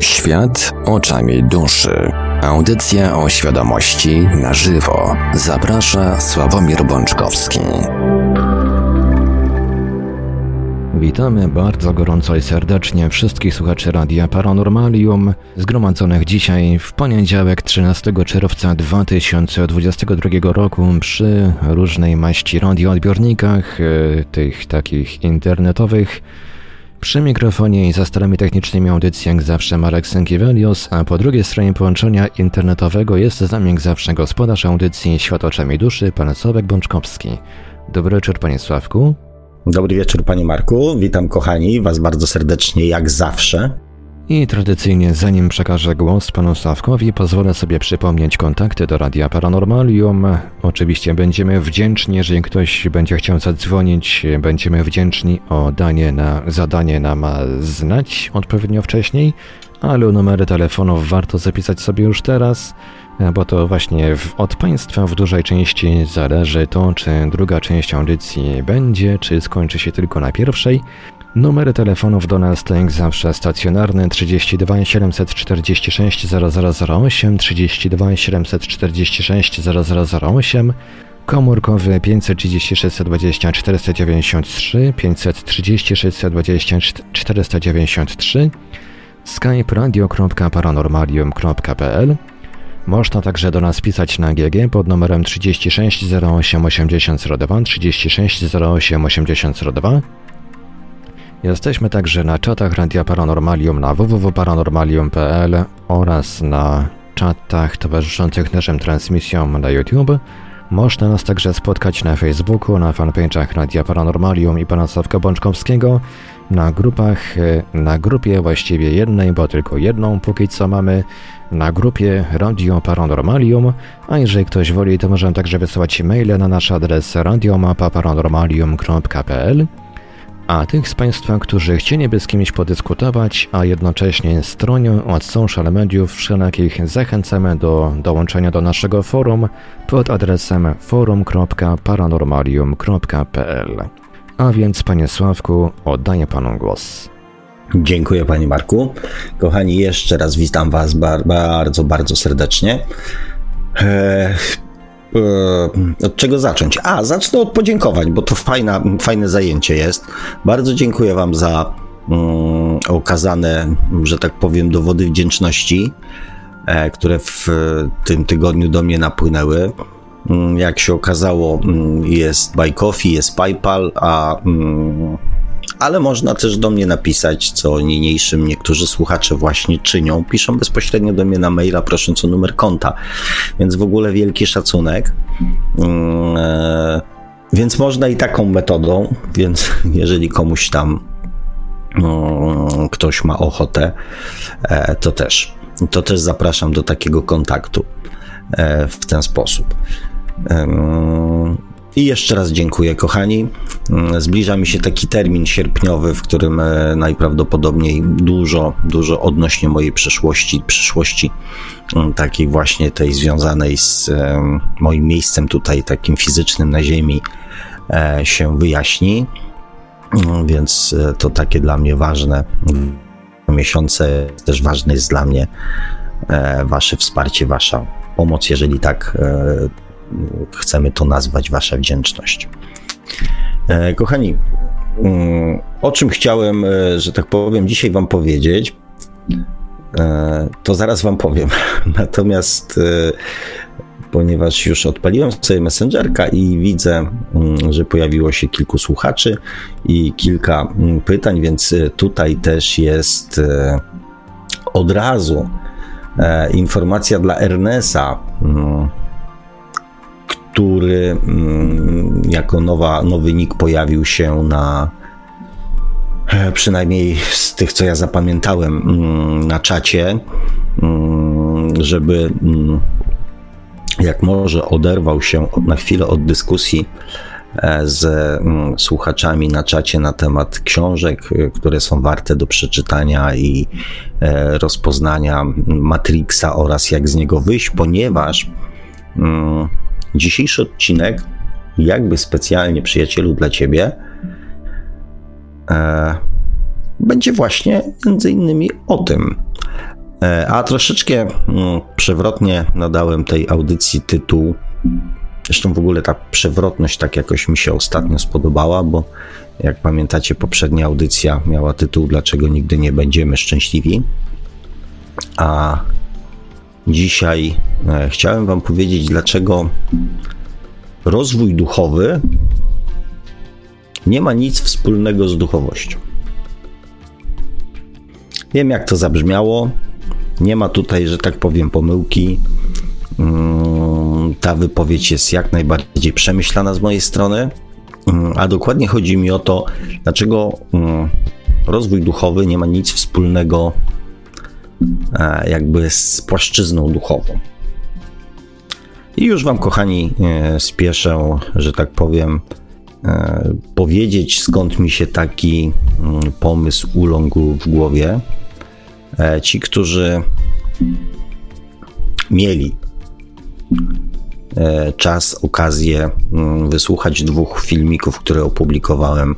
Świat oczami duszy. Audycja o świadomości na żywo. Zaprasza Sławomir Bączkowski. Witamy bardzo gorąco i serdecznie wszystkich słuchaczy Radia Paranormalium, zgromadzonych dzisiaj w poniedziałek 13 czerwca 2022 roku przy różnej maści radioodbiornikach, e, tych takich internetowych, przy mikrofonie i za starami technicznymi audycji jak zawsze Marek Sękiewelios, a po drugiej stronie połączenia internetowego jest z nami jak zawsze gospodarz audycji Świat oczami duszy, pan Sławek Bączkowski. Dobry wieczór panie Sławku. Dobry wieczór panie Marku, witam kochani, was bardzo serdecznie jak zawsze. I tradycyjnie, zanim przekażę głos panu Sławkowi, pozwolę sobie przypomnieć kontakty do Radia Paranormalium. Oczywiście będziemy wdzięczni, jeżeli ktoś będzie chciał zadzwonić, będziemy wdzięczni o danie na, zadanie nam znać odpowiednio wcześniej, ale numery telefonów warto zapisać sobie już teraz, bo to właśnie w, od Państwa w dużej części zależy to, czy druga część audycji będzie, czy skończy się tylko na pierwszej. Numery telefonów do nas to zawsze stacjonarny 32 746 0008, 32 746 0008, komórkowy 536 20 493, 536 20 493, skype radio.paranormalium.pl można także do nas pisać na GG pod numerem 36 08 8002, 36 08 8002, Jesteśmy także na czatach Radia Paranormalium na www.paranormalium.pl oraz na czatach towarzyszących naszym transmisjom na YouTube. Można nas także spotkać na Facebooku, na fanpage'ach Radia Paranormalium i pana Sławka Bączkowskiego, na grupach, na grupie właściwie jednej, bo tylko jedną póki co mamy, na grupie Radio Paranormalium, a jeżeli ktoś woli, to możemy także wysyłać maile na nasz adres radiomapaparanormalium.pl a tych z Państwa, którzy chcieliby z kimś podyskutować, a jednocześnie stronią od social mediów wszelakich, zachęcamy do dołączenia do naszego forum pod adresem forum.paranormalium.pl. A więc, Panie Sławku, oddaję Panu głos. Dziękuję Panie Marku. Kochani, jeszcze raz witam Was bardzo, bardzo serdecznie. Eee, E, od czego zacząć? A, zacznę od podziękowań, bo to fajna, fajne zajęcie jest. Bardzo dziękuję Wam za um, okazane, że tak powiem, dowody wdzięczności, e, które w tym tygodniu do mnie napłynęły. Um, jak się okazało, um, jest Buy Coffee, jest PayPal, a ale można też do mnie napisać, co niniejszym niektórzy słuchacze właśnie czynią. Piszą bezpośrednio do mnie na maila, prosząc o numer konta. Więc w ogóle wielki szacunek. Mm, e, więc można i taką metodą, więc jeżeli komuś tam mm, ktoś ma ochotę, e, to też, to też zapraszam do takiego kontaktu e, w ten sposób. I jeszcze raz dziękuję, kochani. Mm, zbliża mi się taki termin sierpniowy, w którym e, najprawdopodobniej dużo, dużo odnośnie mojej przeszłości, przyszłości, mm, takiej właśnie tej związanej z moim miejscem tutaj, takim fizycznym na Ziemi, e, się wyjaśni. Mm, więc e, to takie dla mnie ważne miesiące. Też ważne jest dla mnie Wasze wsparcie, Wasza pomoc, jeżeli tak chcemy to nazwać Wasza wdzięczność. E, kochani, mm, o czym chciałem, e, że tak powiem, dzisiaj Wam powiedzieć, e, to zaraz Wam powiem. Natomiast ponieważ już odpaliłem sobie Messengerka i widzę, mm, że pojawiło się kilku słuchaczy i kilka mm, pytań, więc tutaj też jest od razu informacja dla Ernesa który mm, jako nowa, nowy nick pojawił się na e, przynajmniej z tych, co ja zapamiętałem mm, na czacie, mm, żeby jak może oderwał się na chwilę od dyskusji e, z słuchaczami na czacie na temat książek, e, które są warte do przeczytania i rozpoznania Matrixa oraz jak z niego wyjść, ponieważ Dzisiejszy odcinek, jakby specjalnie przyjacielu dla ciebie, e, będzie właśnie między innymi o tym. E, a troszeczkę mm, przewrotnie nadałem tej audycji tytuł. Zresztą w ogóle ta przewrotność tak jakoś mi się ostatnio spodobała, bo jak pamiętacie, poprzednia audycja miała tytuł Dlaczego nigdy nie będziemy szczęśliwi. A dzisiaj e, chciałem Wam powiedzieć, dlaczego rozwój duchowy nie ma nic wspólnego z duchowością. Wiem, jak to zabrzmiało. Nie ma tutaj, że tak powiem, pomyłki. Mm, ta wypowiedź jest jak najbardziej przemyślana z mojej strony, mm, a dokładnie chodzi mi o to, dlaczego mm, rozwój duchowy nie ma nic wspólnego jakby z płaszczyzną duchową. I już Wam, kochani, e, spieszę, że tak powiem, e, powiedzieć, skąd mi się taki pomysł ulągł w głowie. Ci, którzy mieli E, czas, okazję mm, wysłuchać dwóch filmików, które opublikowałem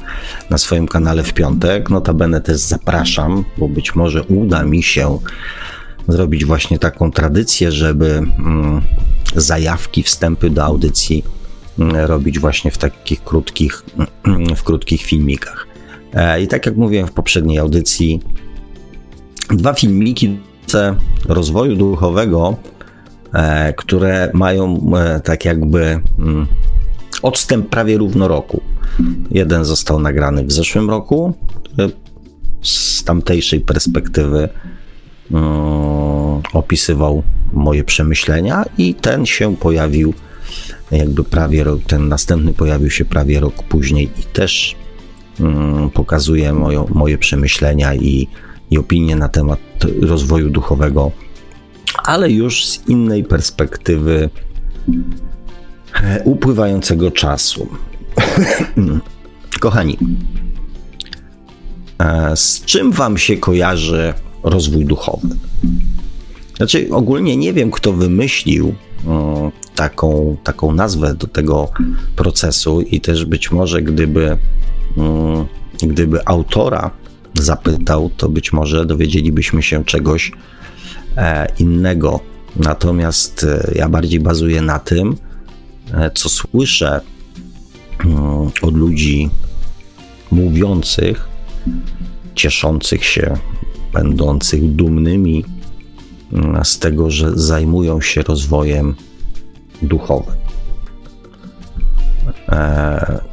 na swoim kanale w piątek. Notabene też zapraszam, bo być może uda mi się zrobić właśnie taką tradycję, żeby mm, zajawki, wstępy do audycji mm, robić właśnie w takich krótkich, w krótkich filmikach. E, I tak jak mówiłem w poprzedniej audycji, dwa filmiki rozwoju duchowego E, które mają e, tak jakby mm, odstęp prawie równo roku. Jeden został nagrany w zeszłym roku, z tamtejszej perspektywy mm, opisywał moje przemyślenia i ten się pojawił jakby prawie rok, ten następny pojawił się prawie rok później i też mm, pokazuje moją, moje przemyślenia i, i opinie na temat rozwoju duchowego ale już z innej perspektywy e, upływającego czasu. Kochani, e, z czym Wam się kojarzy rozwój duchowy? Znaczy, ogólnie nie wiem, kto wymyślił mm, taką, taką nazwę do tego procesu, i też być może, gdyby, mm, gdyby autora zapytał, to być może dowiedzielibyśmy się czegoś E, innego. Natomiast e, ja bardziej bazuję na tym, e, co słyszę mm, od ludzi mówiących, cieszących się, będących dumnymi mm, z tego, że zajmują się rozwojem duchowym.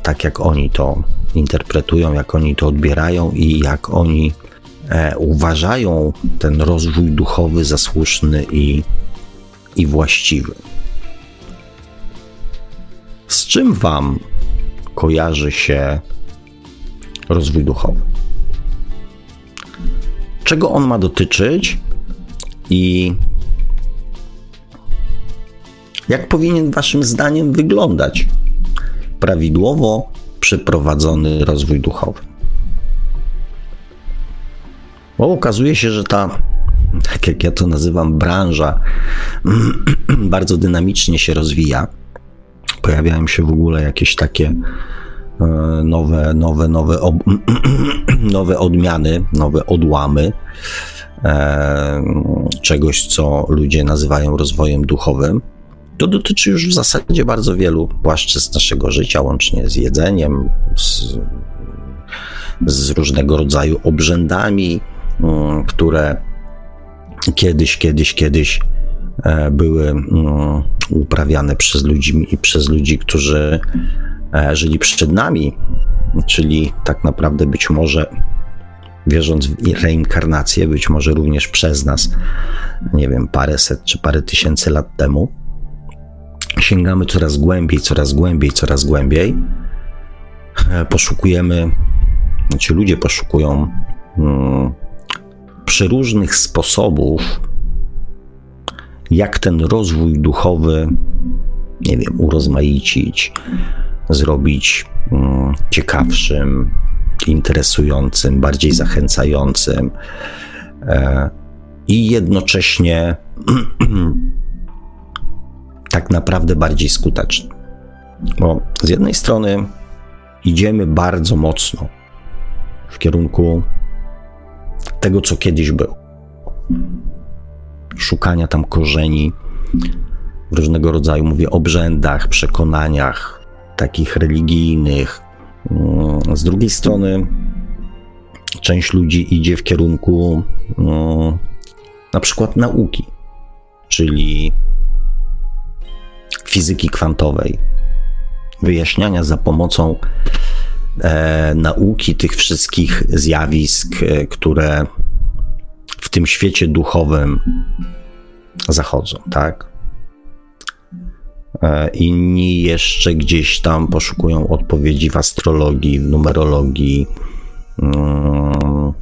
tak jak oni to interpretują, jak oni to odbierają i jak oni e, uważają ten rozwój duchowy za słuszny i, i właściwy. Z czym Wam kojarzy się rozwój duchowy? Czego on ma dotyczyć i jak powinien Waszym zdaniem wyglądać prawidłowo przeprowadzony rozwój duchowy? Bo okazuje się, że ta, tak jak ja to nazywam, branża bardzo dynamicznie się rozwija. Pojawiają się w ogóle jakieś takie e, nowe, nowe, nowe, ob, nowe odmiany, nowe odłamy e, czegoś, co ludzie nazywają rozwojem duchowym. To dotyczy już w zasadzie bardzo wielu płaszczyzn naszego życia, łącznie z jedzeniem, z, z różnego rodzaju obrzędami, które kiedyś, kiedyś, kiedyś e, były mm, uprawiane przez ludzi przez ludzi, którzy e, żyli przed nami, czyli tak naprawdę być może wierząc w reinkarnację, być może również przez nas, nie wiem, paręset czy parę tysięcy lat temu, sięgamy coraz głębiej, coraz głębiej, coraz głębiej. E, poszukujemy, znaczy ludzie poszukują mm, przeróżnych sposobów, jak ten rozwój duchowy, nie wiem, urozmaicić, zrobić um, ciekawszym, interesującym, bardziej zachęcającym e, i jednocześnie tak naprawdę bardziej skutecznym. Bo z jednej strony idziemy bardzo mocno w kierunku tego, co kiedyś było. Szukania tam korzeni w różnego rodzaju, mówię, obrzędach, przekonaniach takich religijnych. Mm, z drugiej strony, część ludzi idzie w kierunku mm, na przykład nauki, czyli fizyki kwantowej, wyjaśniania za pomocą e, nauki tych wszystkich zjawisk, e, które w tym świecie duchowym zachodzą, tak? E, inni jeszcze gdzieś tam poszukują odpowiedzi w astrologii, w numerologii, mm,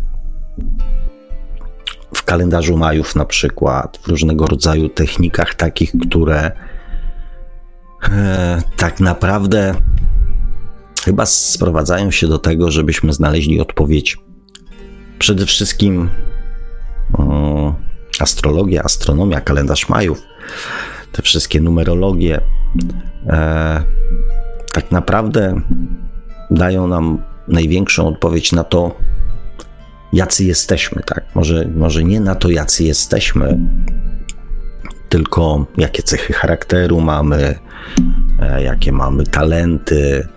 w kalendarzu Majów na przykład, w różnego rodzaju technikach takich, które e, tak naprawdę chyba sprowadzają się do tego, żebyśmy znaleźli odpowiedź. Przede wszystkim astrologia, astronomia, kalendarz Majów, te wszystkie numerologie e, tak naprawdę dają nam największą odpowiedź na to, jacy jesteśmy, tak? Może, może nie na to, jacy jesteśmy, tylko jakie cechy charakteru mamy, e, jakie mamy talenty,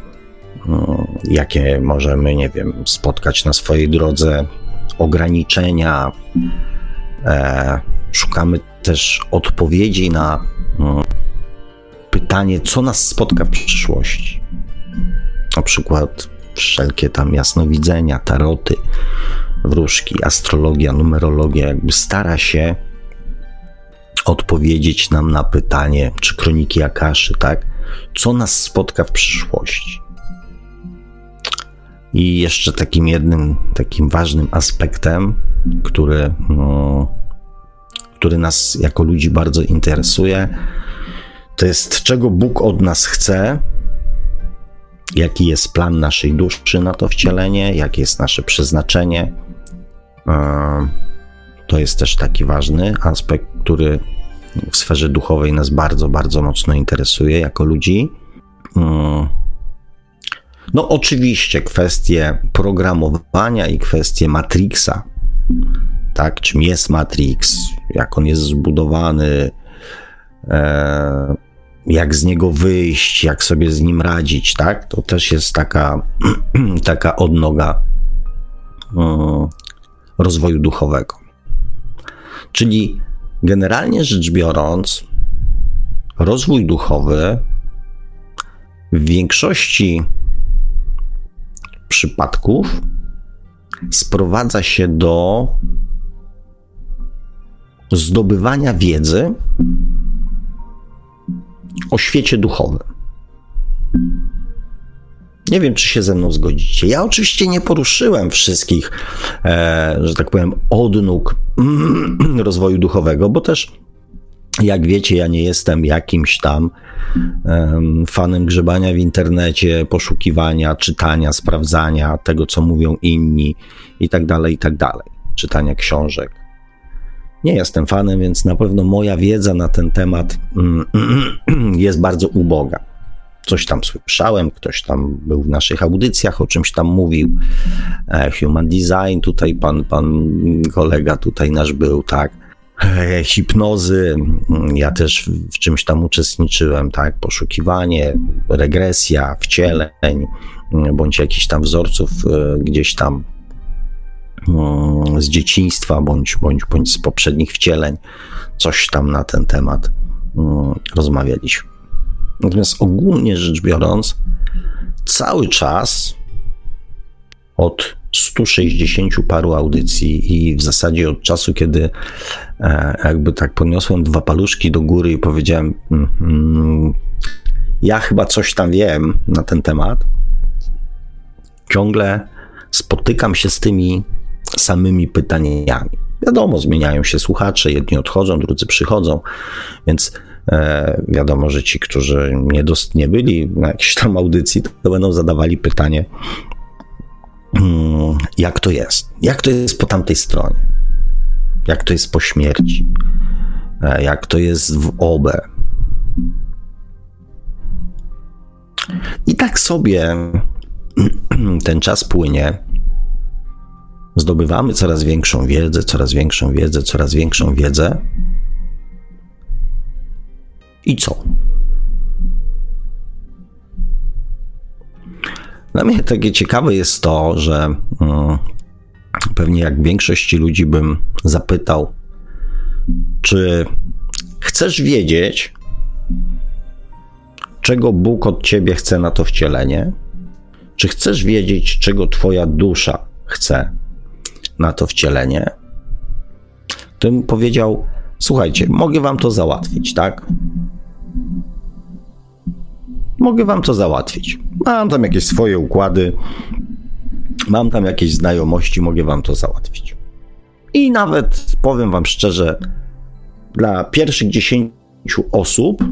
jakie możemy, nie wiem, spotkać na swojej drodze ograniczenia. E, szukamy też odpowiedzi na mm, pytanie, co nas spotka w przyszłości. Na przykład wszelkie tam jasnowidzenia, taroty, wróżki, astrologia, numerologia, jakby stara się odpowiedzieć nam na pytanie, czy kroniki Akaszy, tak? Co nas spotka w przyszłości? I jeszcze takim jednym, takim ważnym aspektem, który, no, który nas jako ludzi bardzo interesuje, to jest czego Bóg od nas chce, jaki jest plan naszej duszy na to wcielenie, jakie jest nasze przeznaczenie. To jest też taki ważny aspekt, który w sferze duchowej nas bardzo, bardzo mocno interesuje jako ludzi. No, oczywiście kwestie programowania i kwestie Matrixa. Tak, czym jest Matrix, jak on jest zbudowany, e, jak z niego wyjść, jak sobie z nim radzić, tak? To też jest taka, taka odnoga mm, rozwoju duchowego. Czyli generalnie rzecz biorąc, rozwój duchowy w większości przypadków sprowadza się do zdobywania wiedzy o świecie duchowym. Nie wiem, czy się ze mną zgodzicie. Ja oczywiście nie poruszyłem wszystkich, e, że tak powiem, odnóg rozwoju duchowego, bo też, jak wiecie, ja nie jestem jakimś tam fanem grzebania w internecie, poszukiwania, czytania, sprawdzania tego, co mówią inni i tak dalej, i tak dalej. Czytania książek. Nie jestem fanem, więc na pewno moja wiedza na ten temat mm, jest bardzo uboga. Coś tam słyszałem, ktoś tam był w naszych audycjach, o czymś tam mówił. E, human design, tutaj pan, pan kolega tutaj nasz był, tak. E, hipnozy, mm, ja też w czymś tam uczestniczyłem, tak. Poszukiwanie, regresja, wcieleń, mm, bądź jakichś tam wzorców e, gdzieś tam z dzieciństwa bądź, bądź, bądź z poprzednich wcieleń, coś tam na ten temat rozmawialiśmy. Natomiast ogólnie rzecz biorąc, cały czas od 160 paru audycji i w zasadzie od czasu, kiedy e, jakby tak podniosłem dwa paluszki do góry i powiedziałem, mm, mm, ja chyba coś tam wiem na ten temat, ciągle spotykam się z tymi samymi pytaniami. Wiadomo, zmieniają się słuchacze, jedni odchodzą, drudzy przychodzą, więc e, wiadomo, że ci, którzy nie, dost, nie byli na jakiejś tam audycji, to będą zadawali pytanie, jak to jest? Jak to jest po tamtej stronie? Jak to jest po śmierci? E, jak to jest w OB? I tak sobie ten czas płynie. zdobywamy coraz większą wiedzę, coraz większą wiedzę, coraz większą wiedzę. I co? Dla mnie takie ciekawe jest to, że um, pewnie jak większości ludzi bym zapytał, czy chcesz wiedzieć, czego Bóg od ciebie chce na to wcielenie? Czy chcesz wiedzieć, czego Twoja dusza chce na to wcielenie? To bym powiedział: Słuchajcie, mogę Wam to załatwić, tak? Mogę Wam to załatwić. Mam tam jakieś swoje układy, mam tam jakieś znajomości, mogę Wam to załatwić. I nawet powiem Wam szczerze, dla pierwszych 10 osób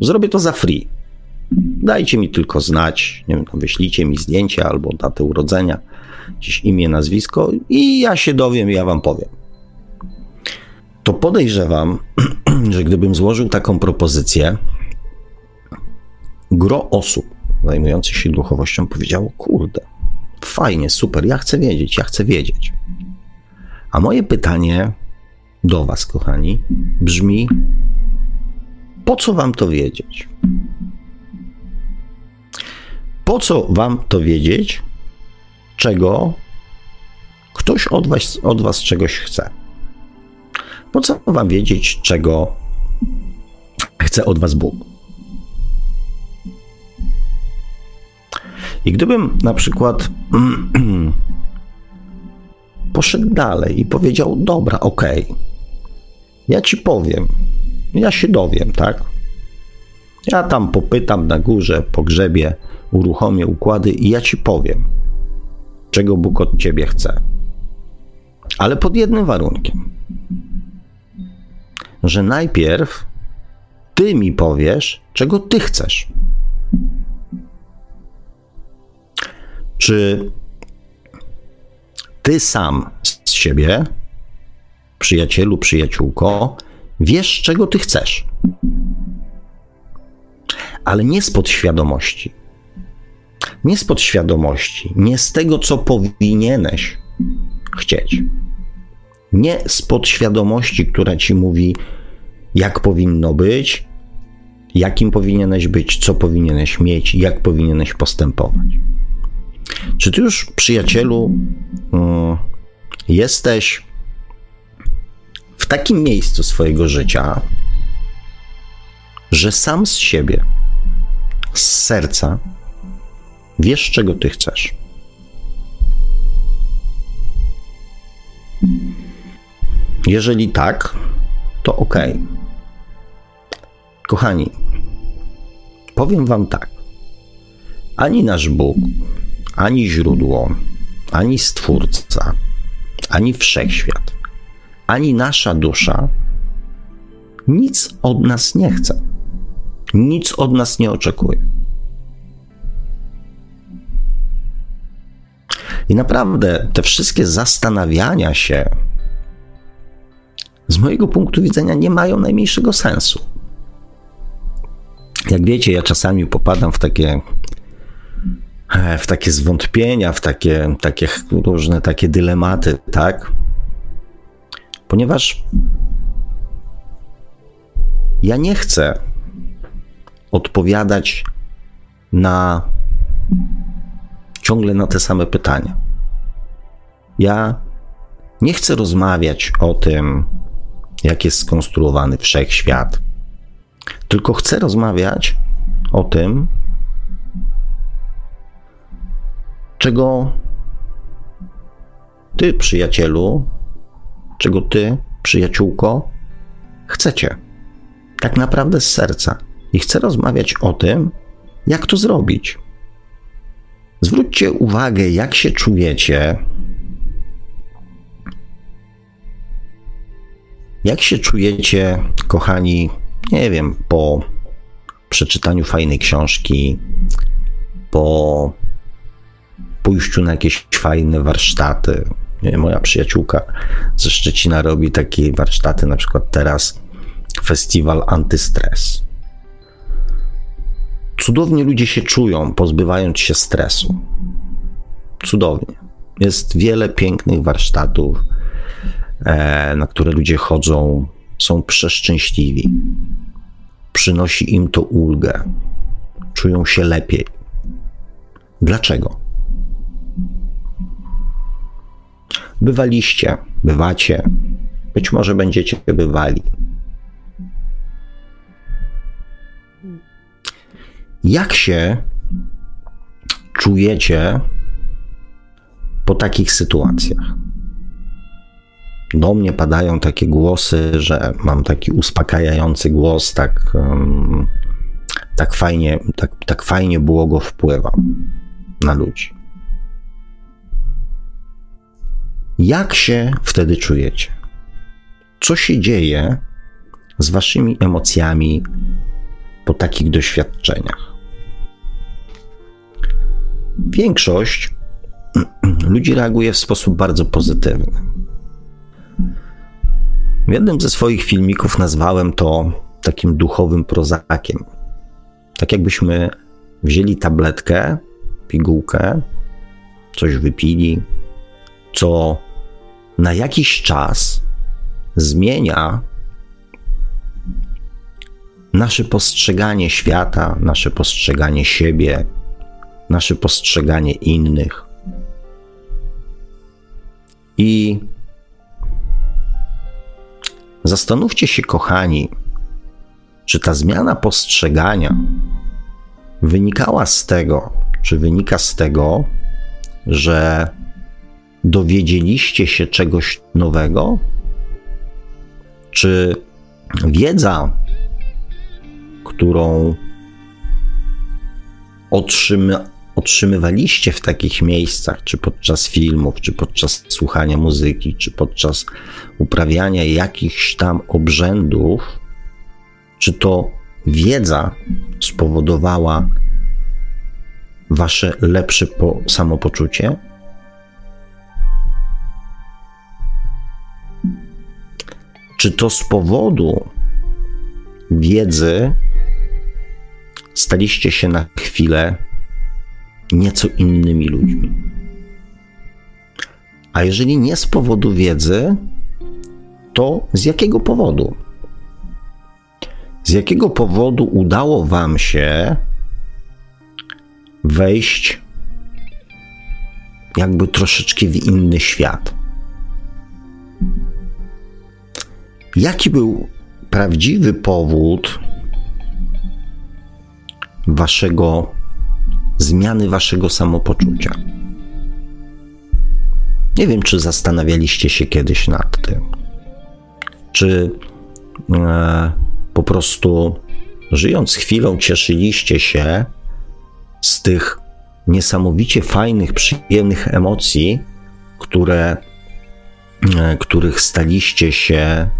zrobię to za free. Dajcie mi tylko znać, nie wiem, wyślijcie mi zdjęcie albo datę urodzenia, jakieś imię, nazwisko i ja się dowiem ja wam powiem. To podejrzewam, że gdybym złożył taką propozycję, gro osób zajmujących się duchowością powiedziało: Kurde, fajnie, super, ja chcę wiedzieć, ja chcę wiedzieć. A moje pytanie do Was, kochani, brzmi: po co Wam to wiedzieć? Po co Wam to wiedzieć, czego ktoś od Was, od was czegoś chce? Po co Wam wiedzieć, czego chce od Was Bóg? I gdybym na przykład poszedł dalej i powiedział: Dobra, okej, okay, ja ci powiem, ja się dowiem, tak? Ja tam popytam na górze, pogrzebie, uruchomię układy i ja ci powiem, czego Bóg od ciebie chce. Ale pod jednym warunkiem, że najpierw ty mi powiesz, czego ty chcesz. Czy ty sam z siebie, przyjacielu, przyjaciółko, wiesz, czego ty chcesz? Ale nie z podświadomości. Nie z podświadomości, nie z tego, co powinieneś chcieć. Nie z podświadomości, która ci mówi, jak powinno być, jakim powinieneś być, co powinieneś mieć, jak powinieneś postępować. Czy ty już, przyjacielu, mm, jesteś w takim miejscu swojego życia, że sam z siebie, z serca, wiesz, czego ty chcesz? Jeżeli tak, to ok. Kochani, powiem Wam tak. Ani nasz Bóg, ani źródło, ani Stwórca, ani wszechświat, ani nasza dusza nic od nas nie chce. Nic od nas nie oczekuje. I naprawdę te wszystkie zastanawiania się z mojego punktu widzenia nie mają najmniejszego sensu. Jak wiecie, ja czasami popadam w takie w takie zwątpienia, w takie, takie różne takie dylematy, tak? Ponieważ ja nie chcę odpowiadać na ciągle na te same pytania. Ja nie chcę rozmawiać o tym, jak jest skonstruowany wszechświat, tylko chcę rozmawiać o tym, czego ty, przyjacielu, czego ty, przyjaciółko, chcecie. Tak naprawdę z serca. I chcę rozmawiać o tym, jak to zrobić. Zwróćcie uwagę, jak się czujecie, jak się czujecie, kochani, nie wiem, po przeczytaniu fajnej książki, po pójściu na jakieś fajne warsztaty. Moja przyjaciółka ze Szczecina robi takie warsztaty, na przykład teraz festiwal antystres. Cudownie ludzie się czują, pozbywając się stresu. Cudownie. Jest wiele pięknych warsztatów, e, na które ludzie chodzą, są przeszczęśliwi. Przynosi im to ulgę, czują się lepiej. Dlaczego? Bywaliście, bywacie, być może będziecie bywali. Jak się czujecie po takich sytuacjach? Do mnie padają takie głosy, że mam taki uspokajający głos, tak, tak, fajnie, tak, tak fajnie błogo wpływa na ludzi. Jak się wtedy czujecie? Co się dzieje z waszymi emocjami po takich doświadczeniach? Większość ludzi reaguje w sposób bardzo pozytywny. W jednym ze swoich filmików nazwałem to takim duchowym prozakiem. Tak jakbyśmy wzięli tabletkę, pigułkę, coś wypili, co na jakiś czas zmienia nasze postrzeganie świata, nasze postrzeganie siebie, nasze postrzeganie innych. I zastanówcie się, kochani, czy ta zmiana postrzegania wynikała z tego, czy wynika z tego, że dowiedzieliście się czegoś nowego? Czy wiedza, którą otrzymy, otrzymywaliście w takich miejscach, czy podczas filmów, czy podczas słuchania muzyki, czy podczas uprawiania jakichś tam obrzędów, czy to wiedza spowodowała wasze lepsze samopoczucie? Czy to z powodu wiedzy staliście się na chwilę nieco innymi ludźmi? A jeżeli nie z powodu wiedzy, to z jakiego powodu? Z jakiego powodu udało Wam się wejść jakby troszeczkę w inny świat? Jaki był prawdziwy powód waszego zmiany waszego samopoczucia? Nie wiem, czy zastanawialiście się kiedyś nad tym. Czy e, po prostu żyjąc chwilą cieszyliście się z tych niesamowicie fajnych, przyjemnych emocji, które, e, których staliście się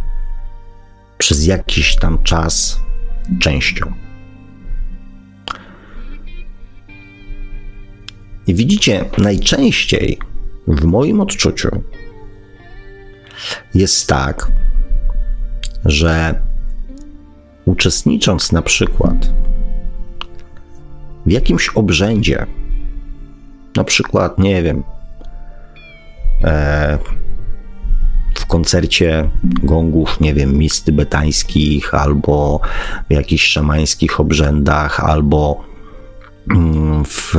przez jakiś tam czas częścią. I widzicie, najczęściej w moim odczuciu jest tak, że uczestnicząc na przykład w jakimś obrzędzie, na przykład, nie wiem, e, koncercie gongów, nie wiem, mis tybetańskich, albo w jakichś szamańskich obrzędach, albo mm, w,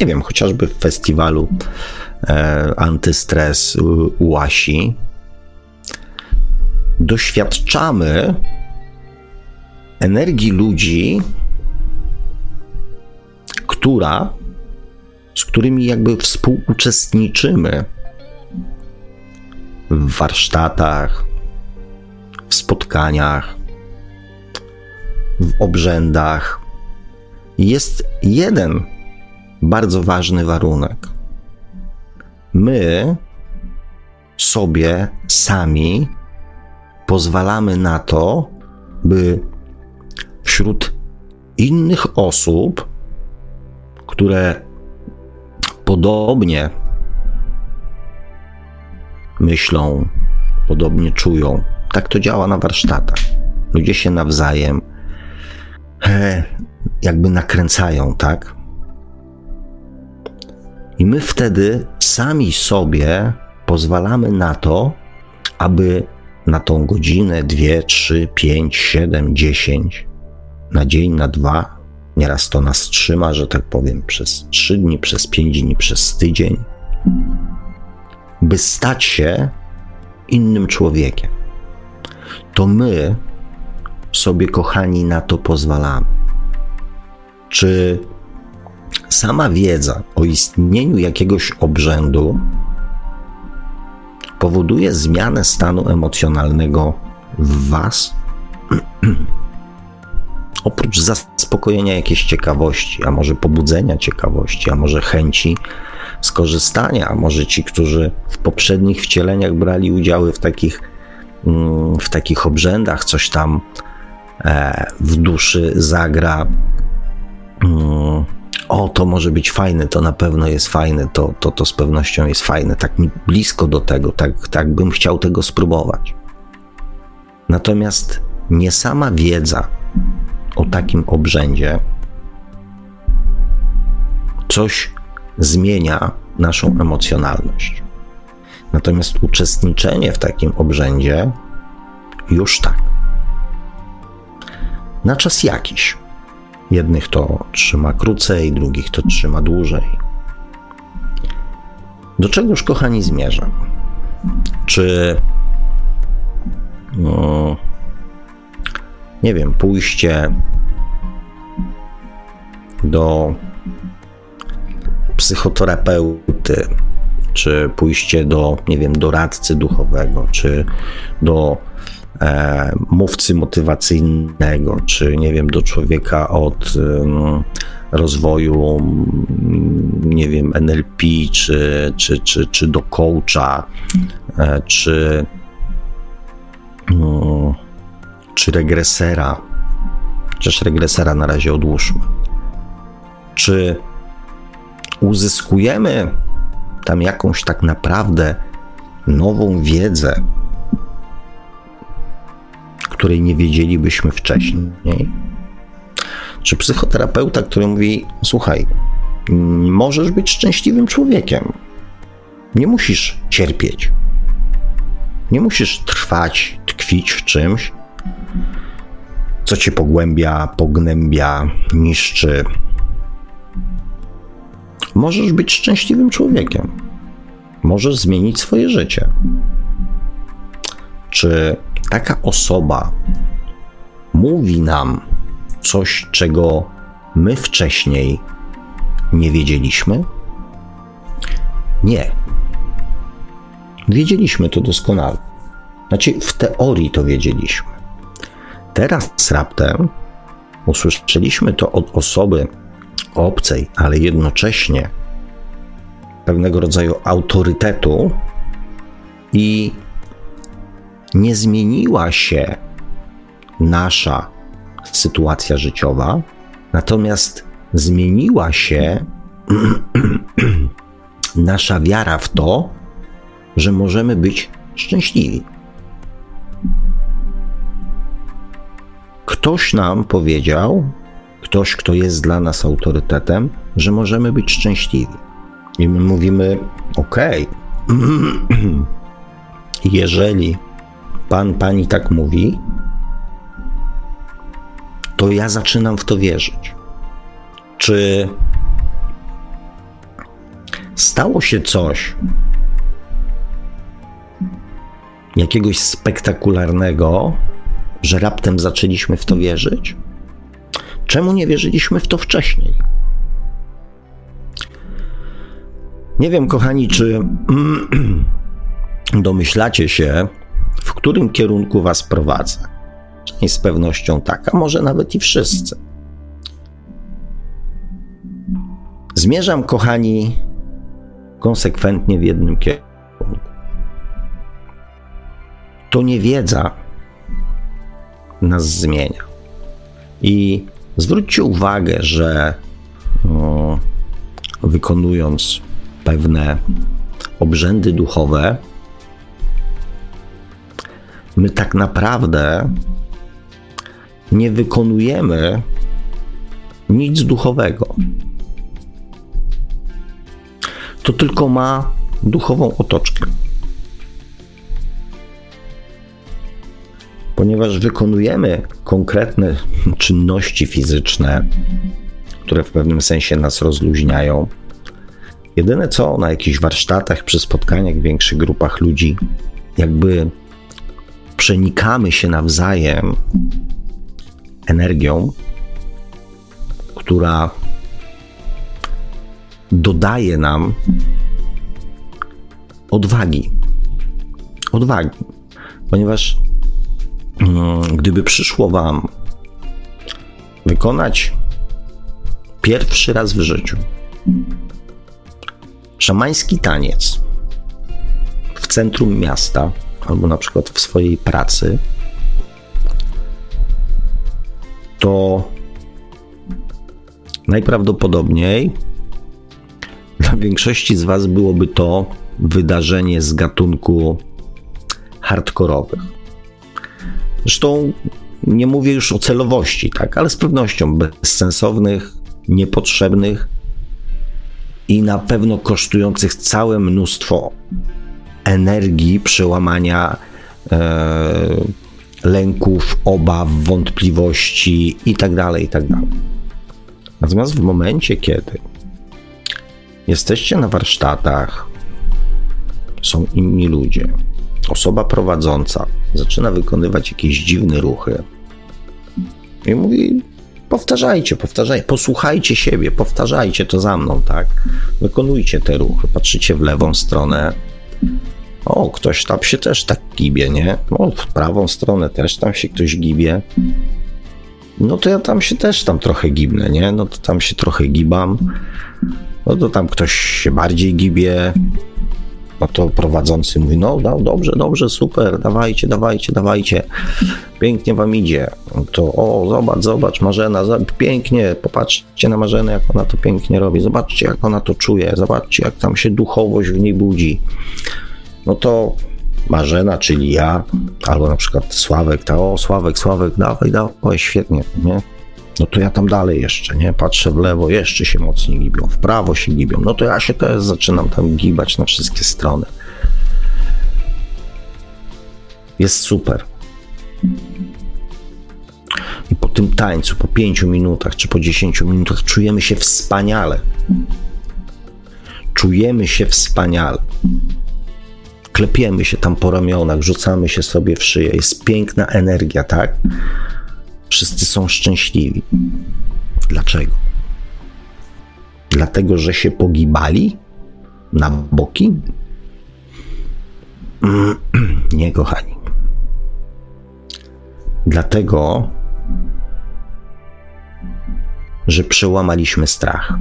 nie wiem, chociażby w festiwalu e, antystres Łasi, doświadczamy energii ludzi, która, z którymi jakby współuczestniczymy w warsztatach, w spotkaniach, w obrzędach. Jest jeden bardzo ważny warunek. My sobie sami pozwalamy na to, by wśród innych osób, które podobnie myślą, podobnie czują. Tak to działa na warsztatach. Ludzie się nawzajem e, jakby nakręcają, tak? I my wtedy sami sobie pozwalamy na to, aby na tą godzinę, dwie, trzy, pięć, siedem, dziesięć, na dzień, na dwa, nieraz to nas trzyma, że tak powiem, przez trzy dni, przez pięć dni, przez tydzień, by stać się innym człowiekiem. To my sobie, kochani, na to pozwalamy. Czy sama wiedza o istnieniu jakiegoś obrzędu powoduje zmianę stanu emocjonalnego w Was? Oprócz zaspokojenia jakiejś ciekawości, a może pobudzenia ciekawości, a może chęci skorzystania, może ci, którzy w poprzednich wcieleniach brali udziały w takich, mm, w takich obrzędach, coś tam e, w duszy zagra. Mm, o, to może być fajne, to na pewno jest fajne, to, to, to z pewnością jest fajne, tak mi blisko do tego, tak, tak bym chciał tego spróbować. Natomiast nie sama wiedza o takim obrzędzie coś zmienia naszą emocjonalność. Natomiast uczestniczenie w takim obrzędzie już tak. Na czas jakiś. Jednych to trzyma krócej, drugich to trzyma dłużej. Do czegoż, kochani, zmierzam? Czy no, nie wiem, pójście do psychoterapeuty, czy pójście do, nie wiem, doradcy duchowego, czy do e, mówcy motywacyjnego, czy nie wiem, do człowieka od rozwoju, nie wiem, NLP, czy, czy, czy, czy do coacha, e, czy, um, czy regresera, chociaż regresera na razie odłóżmy. Czy uzyskujemy tam jakąś tak naprawdę nową wiedzę, której nie wiedzielibyśmy wcześniej. Czy psychoterapeuta, który mówi: Słuchaj, możesz być szczęśliwym człowiekiem. Nie musisz cierpieć. Nie musisz trwać, tkwić w czymś, co cię pogłębia, pognębia, niszczy, możesz być szczęśliwym człowiekiem. Możesz zmienić swoje życie. Czy taka osoba mówi nam coś, czego my wcześniej nie wiedzieliśmy? Nie. Wiedzieliśmy to doskonale. Znaczy, w teorii to wiedzieliśmy. Teraz raptem usłyszeliśmy to od osoby, obcej, ale jednocześnie pewnego rodzaju autorytetu i nie zmieniła się nasza sytuacja życiowa, natomiast zmieniła się nasza wiara w to, że możemy być szczęśliwi. Ktoś nam powiedział, ktoś, kto jest dla nas autorytetem, że możemy być szczęśliwi. I my mówimy: OK, jeżeli pan, pani tak mówi, to ja zaczynam w to wierzyć. Czy stało się coś jakiegoś spektakularnego, że raptem zaczęliśmy w to wierzyć? Czemu nie wierzyliśmy w to wcześniej? Nie wiem, kochani, czy domyślacie się, w którym kierunku was prowadzę. Część z pewnością tak, a może nawet i wszyscy. Zmierzam, kochani, konsekwentnie w jednym kierunku. To niewiedza nas zmienia. I Zwróćcie uwagę, że o, wykonując pewne obrzędy duchowe, my tak naprawdę nie wykonujemy nic duchowego. to tylko ma duchową otoczkę. Ponieważ wykonujemy konkretne czynności fizyczne, które w pewnym sensie nas rozluźniają, jedyne co na jakichś warsztatach, przy spotkaniach w większych grupach ludzi, jakby przenikamy się nawzajem energią, która dodaje nam odwagi. Odwagi. Ponieważ gdyby przyszło Wam wykonać pierwszy raz w życiu szamański taniec w centrum miasta, albo na przykład w swojej pracy, to najprawdopodobniej dla większości z Was byłoby to wydarzenie z gatunku hardkorowych. Zresztą nie mówię już o celowości, tak, ale z pewnością bezsensownych, niepotrzebnych i na pewno kosztujących całe mnóstwo energii, przełamania e, lęków, obaw, wątpliwości itd., tak itd. Tak Natomiast w momencie, kiedy jesteście na warsztatach, są inni ludzie, osoba prowadząca zaczyna wykonywać jakieś dziwne ruchy i mówi: Powtarzajcie, powtarzajcie, posłuchajcie siebie, powtarzajcie to za mną, tak? Wykonujcie te ruchy, patrzycie w lewą stronę. O, ktoś tam się też tak gibie, nie? O, w prawą stronę też tam się ktoś gibie. No to ja tam się też tam trochę gibnę, nie? No to tam się trochę gibam. No to tam ktoś się bardziej gibie, no to prowadzący mówi, no, no dobrze, dobrze, super, dawajcie, dawajcie, dawajcie, pięknie wam idzie. To o, zobacz, zobacz, Marzena, pięknie, popatrzcie na Marzenę, jak ona to pięknie robi, zobaczcie, jak ona to czuje, zobaczcie, jak tam się duchowość w niej budzi. No to Marzena, czyli ja, albo na przykład Sławek, ta, o, Sławek, Sławek, dawaj, dawaj, świetnie, nie? No to ja tam dalej jeszcze, nie? Patrzę w lewo, jeszcze się mocniej gibią, w prawo się gibią, no to ja się też zaczynam tam gibać na wszystkie strony. Jest super. I po tym tańcu, po pięciu minutach czy po dziesięciu minutach czujemy się wspaniale. Czujemy się wspaniale. Klepiemy się tam po ramionach, rzucamy się sobie w szyję. Jest piękna energia, tak? Wszyscy są szczęśliwi. Dlaczego? Dlatego, że się pogibali na boki? Nie, kochani. Dlatego, że przełamaliśmy strach.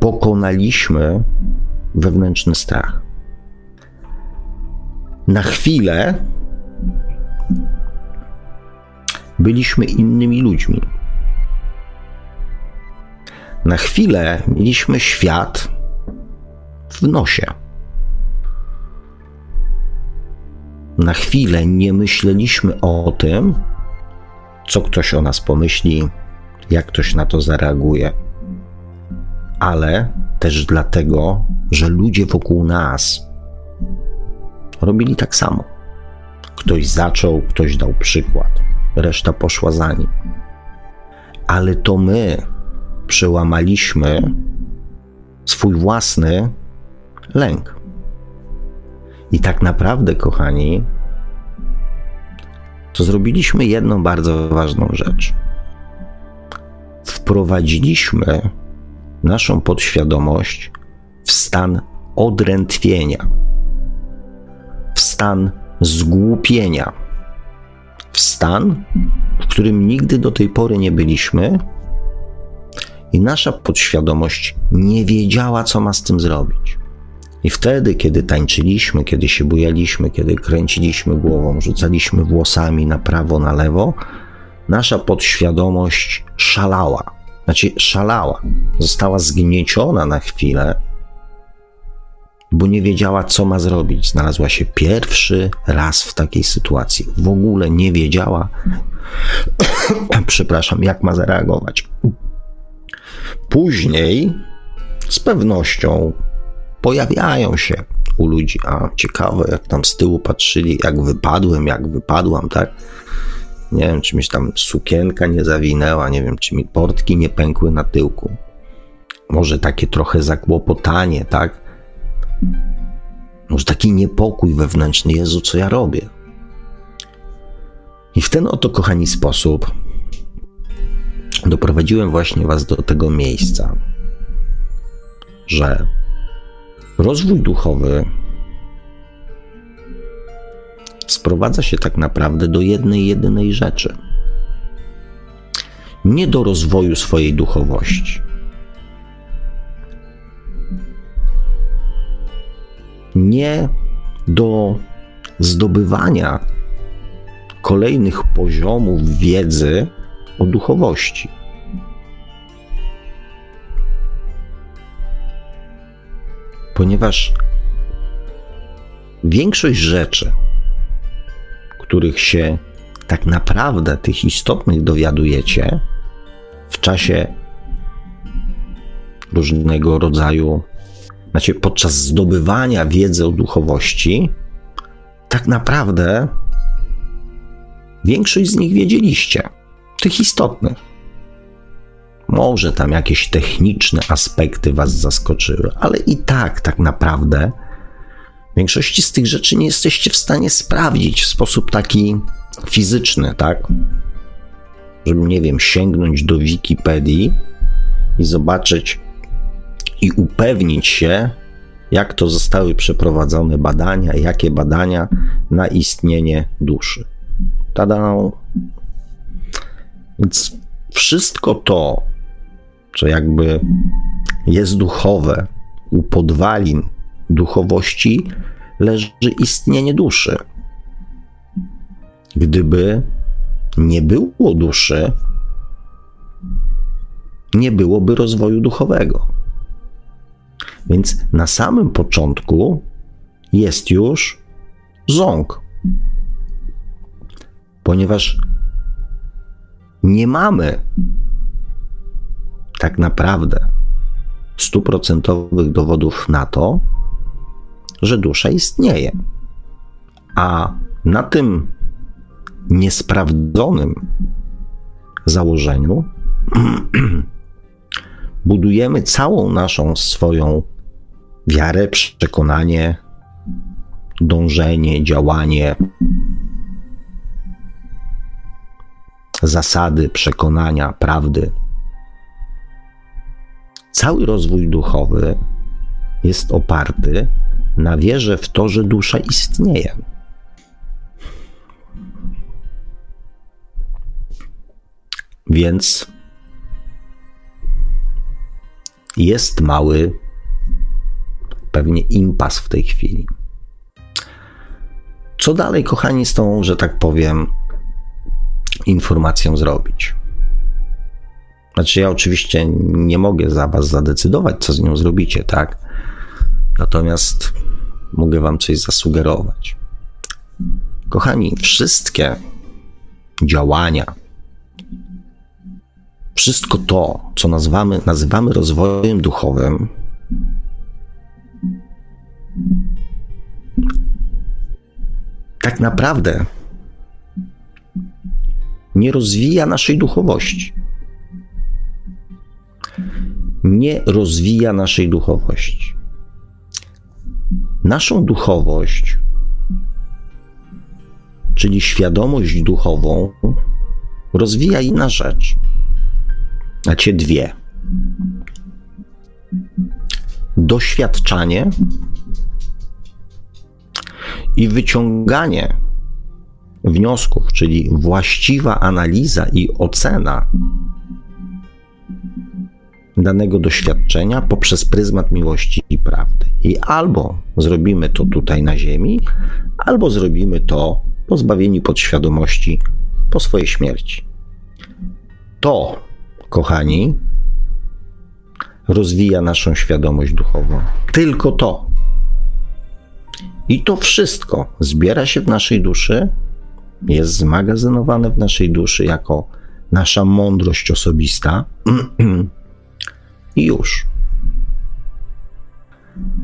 Pokonaliśmy wewnętrzny strach. Na chwilę byliśmy innymi ludźmi. Na chwilę mieliśmy świat w nosie. Na chwilę nie myśleliśmy o tym, co ktoś o nas pomyśli, jak ktoś na to zareaguje. Ale też dlatego, że ludzie wokół nas robili tak samo. Ktoś zaczął, ktoś dał przykład reszta poszła za nim. Ale to my przełamaliśmy swój własny lęk. I tak naprawdę, kochani, to zrobiliśmy jedną bardzo ważną rzecz. Wprowadziliśmy naszą podświadomość w stan odrętwienia, w stan zgłupienia w stan, w którym nigdy do tej pory nie byliśmy, i nasza podświadomość nie wiedziała, co ma z tym zrobić. I wtedy, kiedy tańczyliśmy, kiedy się bujaliśmy, kiedy kręciliśmy głową, rzucaliśmy włosami na prawo, na lewo, nasza podświadomość szalała. Znaczy, szalała. Została zgnieciona na chwilę bo nie wiedziała, co ma zrobić. Znalazła się pierwszy raz w takiej sytuacji. W ogóle nie wiedziała, przepraszam, jak ma zareagować. Później z pewnością pojawiają się u ludzi. A ciekawe, jak tam z tyłu patrzyli, jak wypadłem, jak wypadłam, tak? Nie wiem, czy mi tam sukienka nie zawinęła, nie wiem, czy mi portki nie pękły na tyłku. Może takie trochę zakłopotanie, tak? Może taki niepokój wewnętrzny, Jezu, co ja robię? I w ten oto, kochani, sposób doprowadziłem właśnie Was do tego miejsca, że rozwój duchowy sprowadza się tak naprawdę do jednej, jedynej rzeczy. Nie do rozwoju swojej duchowości. Nie do zdobywania kolejnych poziomów wiedzy o duchowości. Ponieważ większość rzeczy, których się tak naprawdę tych istotnych dowiadujecie w czasie różnego rodzaju, znaczy podczas zdobywania wiedzy o duchowości, tak naprawdę większość z nich wiedzieliście, tych istotnych. Może tam jakieś techniczne aspekty Was zaskoczyły, ale i tak, tak naprawdę Większości z tych rzeczy nie jesteście w stanie sprawdzić w sposób taki fizyczny, tak? Żeby, nie wiem, sięgnąć do Wikipedii i zobaczyć i upewnić się, jak to zostały przeprowadzone badania, jakie badania na istnienie duszy. Tada! Więc wszystko to, co jakby jest duchowe u podwalin duchowości leży istnienie duszy. Gdyby nie było duszy, nie byłoby rozwoju duchowego. Więc na samym początku jest już ząg, ponieważ nie mamy tak naprawdę stuprocentowych dowodów na to, że dusza istnieje. A na tym niesprawdzonym założeniu budujemy całą naszą swoją wiarę, przekonanie, dążenie, działanie, zasady, przekonania, prawdy. Cały rozwój duchowy jest oparty na wierze w to, że dusza istnieje. Więc jest mały, pewnie impas w tej chwili. Co dalej, kochani, z tą, że tak powiem, informacją zrobić? Znaczy, ja oczywiście nie mogę za Was zadecydować, co z nią zrobicie, tak? Natomiast mogę Wam coś zasugerować. Kochani, wszystkie działania, wszystko to, co nazywamy, nazywamy rozwojem duchowym, tak naprawdę nie rozwija naszej duchowości. Nie rozwija naszej duchowości. Naszą duchowość, czyli świadomość duchową, rozwija inna rzecz. Macie dwie. Doświadczanie i wyciąganie wniosków, czyli właściwa analiza i ocena danego doświadczenia poprzez pryzmat miłości i prawdy. I albo zrobimy to tutaj na Ziemi, albo zrobimy to pozbawieni podświadomości po swojej śmierci. To, kochani, rozwija naszą świadomość duchową. Tylko to. I to wszystko zbiera się w naszej duszy, jest zmagazynowane w naszej duszy jako nasza mądrość osobista. I już.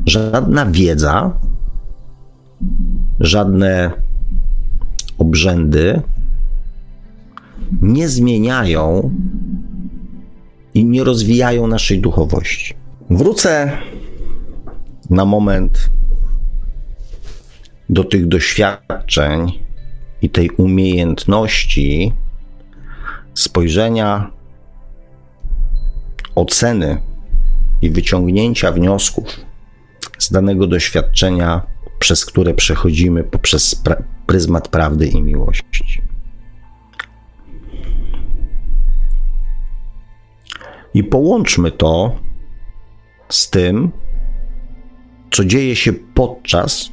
żadna wiedza, żadne obrzędy nie zmieniają i nie rozwijają naszej duchowości. Wrócę na moment do tych doświadczeń i tej umiejętności spojrzenia, oceny i wyciągnięcia wniosków z danego doświadczenia, przez które przechodzimy poprzez pryzmat prawdy i miłości. I połączmy to z tym, co dzieje się podczas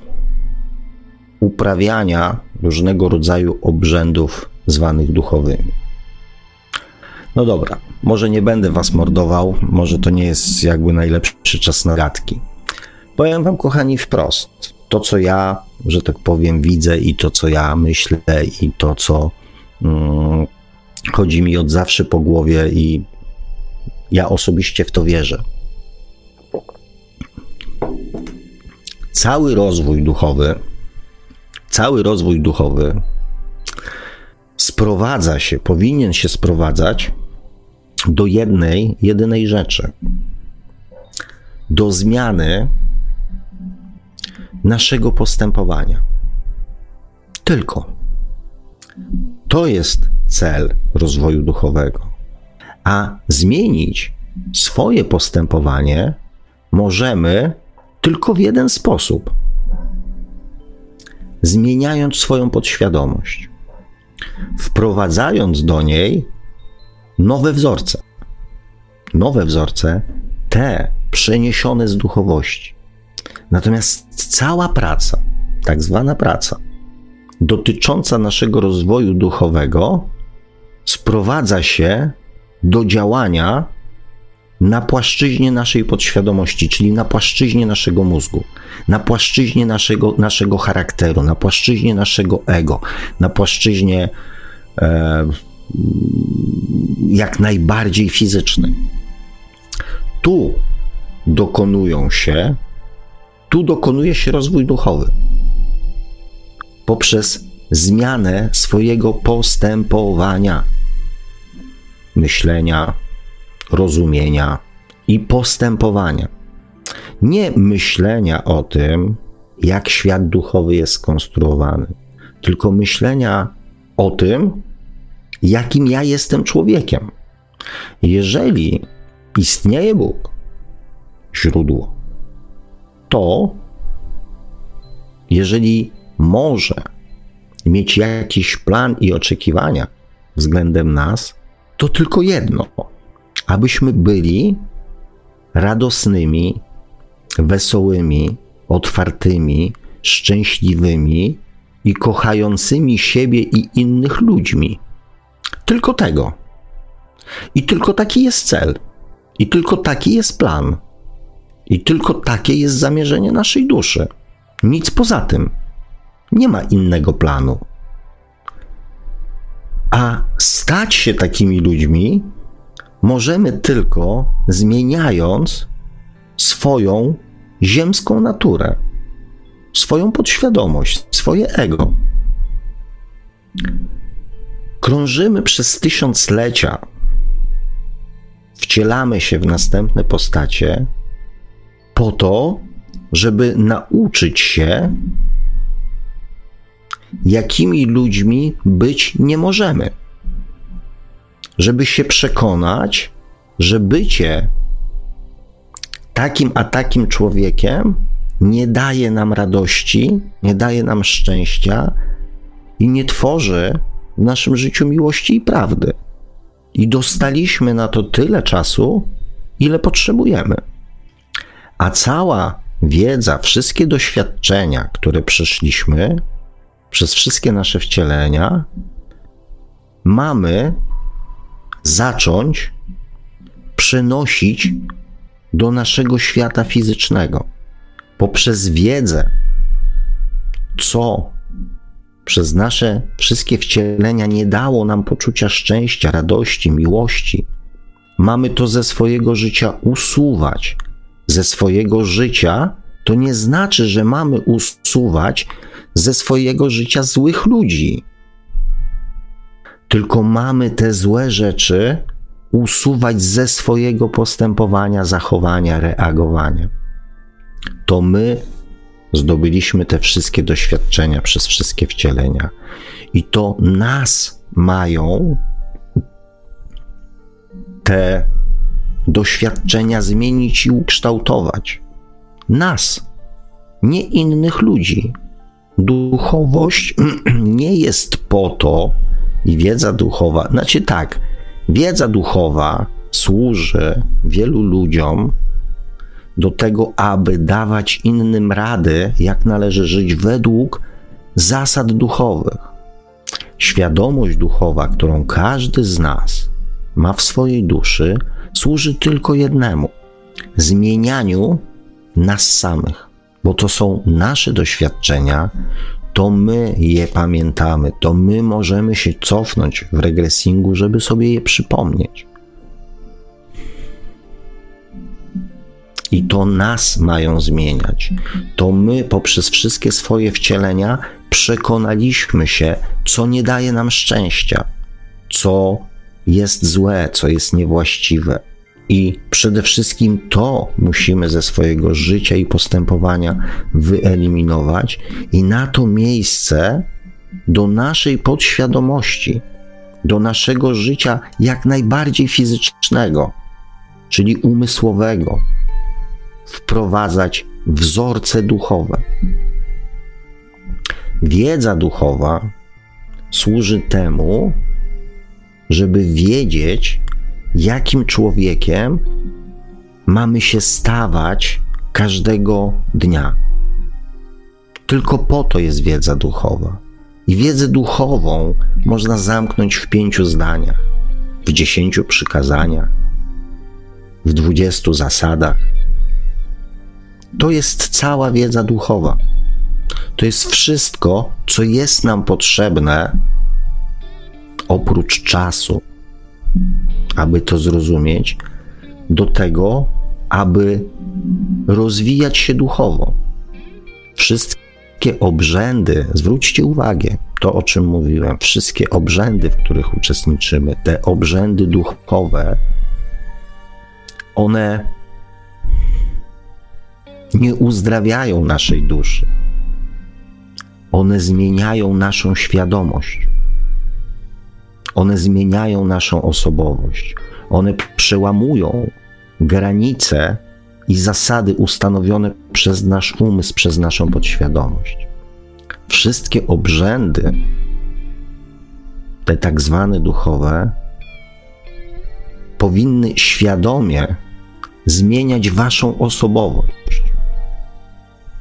uprawiania różnego rodzaju obrzędów zwanych duchowymi. No dobra, może nie będę was mordował, może to nie jest jakby najlepszy czas na gadki. Powiem wam, kochani, wprost. To, co ja, że tak powiem, widzę i to, co ja myślę i to, co mm, chodzi mi od zawsze po głowie i ja osobiście w to wierzę. Cały rozwój duchowy, cały rozwój duchowy sprowadza się, powinien się sprowadzać do jednej, jedynej rzeczy. Do zmiany naszego postępowania. Tylko. To jest cel rozwoju duchowego. A zmienić swoje postępowanie możemy tylko w jeden sposób: zmieniając swoją podświadomość, wprowadzając do niej nowe wzorce. Nowe wzorce, te przeniesione z duchowości. Natomiast cała praca, tak zwana praca, dotycząca naszego rozwoju duchowego, sprowadza się do działania na płaszczyźnie naszej podświadomości, czyli na płaszczyźnie naszego mózgu, na płaszczyźnie naszego, naszego charakteru, na płaszczyźnie naszego ego, na płaszczyźnie e, jak najbardziej fizycznej. Tu dokonują się, tu dokonuje się rozwój duchowy poprzez zmianę swojego postępowania, myślenia, rozumienia i postępowania. Nie myślenia o tym, jak świat duchowy jest skonstruowany, tylko myślenia o tym, jakim ja jestem człowiekiem. Jeżeli istnieje Bóg, źródło, to jeżeli może mieć jakiś plan i oczekiwania względem nas, to tylko jedno: abyśmy byli radosnymi, wesołymi, otwartymi, szczęśliwymi i kochającymi siebie i innych ludźmi. Tylko tego. I tylko taki jest cel. I tylko taki jest plan. I tylko takie jest zamierzenie naszej duszy. Nic poza tym. Nie ma innego planu. A stać się takimi ludźmi możemy tylko zmieniając swoją ziemską naturę, swoją podświadomość, swoje ego. Krążymy przez tysiąclecia, wcielamy się w następne postacie po to, żeby nauczyć się, jakimi ludźmi być nie możemy. Żeby się przekonać, że bycie takim a takim człowiekiem nie daje nam radości, nie daje nam szczęścia i nie tworzy w naszym życiu miłości i prawdy. I dostaliśmy na to tyle czasu, ile potrzebujemy. A cała wiedza, wszystkie doświadczenia, które przeszliśmy przez wszystkie nasze wcielenia, mamy zacząć przenosić do naszego świata fizycznego poprzez wiedzę, co przez nasze wszystkie wcielenia nie dało nam poczucia szczęścia, radości, miłości. Mamy to ze swojego życia usuwać, ze swojego życia to nie znaczy, że mamy usuwać ze swojego życia złych ludzi. Tylko mamy te złe rzeczy usuwać ze swojego postępowania, zachowania, reagowania. To my zdobyliśmy te wszystkie doświadczenia przez wszystkie wcielenia, i to nas mają te doświadczenia zmienić i ukształtować. Nas, nie innych ludzi. Duchowość nie jest po to, i wiedza duchowa, znaczy tak, wiedza duchowa służy wielu ludziom do tego, aby dawać innym rady, jak należy żyć według zasad duchowych. Świadomość duchowa, którą każdy z nas ma w swojej duszy, służy tylko jednemu zmienianiu nas samych, bo to są nasze doświadczenia, to my je pamiętamy, to my możemy się cofnąć w regresingu, żeby sobie je przypomnieć. I to nas mają zmieniać. To my poprzez wszystkie swoje wcielenia przekonaliśmy się, co nie daje nam szczęścia, co jest złe, co jest niewłaściwe. I przede wszystkim to musimy ze swojego życia i postępowania wyeliminować, i na to miejsce do naszej podświadomości, do naszego życia jak najbardziej fizycznego, czyli umysłowego, wprowadzać wzorce duchowe. Wiedza duchowa służy temu, żeby wiedzieć, jakim człowiekiem mamy się stawać każdego dnia. Tylko po to jest wiedza duchowa. I wiedzę duchową można zamknąć w pięciu zdaniach, w dziesięciu przykazaniach, w dwudziestu zasadach. To jest cała wiedza duchowa. To jest wszystko, co jest nam potrzebne oprócz czasu, aby to zrozumieć, do tego, aby rozwijać się duchowo. Wszystkie obrzędy, zwróćcie uwagę, to o czym mówiłem, wszystkie obrzędy, w których uczestniczymy, te obrzędy duchowe, one nie uzdrawiają naszej duszy. One zmieniają naszą świadomość. One zmieniają naszą osobowość. One przełamują granice i zasady ustanowione przez nasz umysł, przez naszą podświadomość. Wszystkie obrzędy, te tak zwane duchowe, powinny świadomie zmieniać waszą osobowość.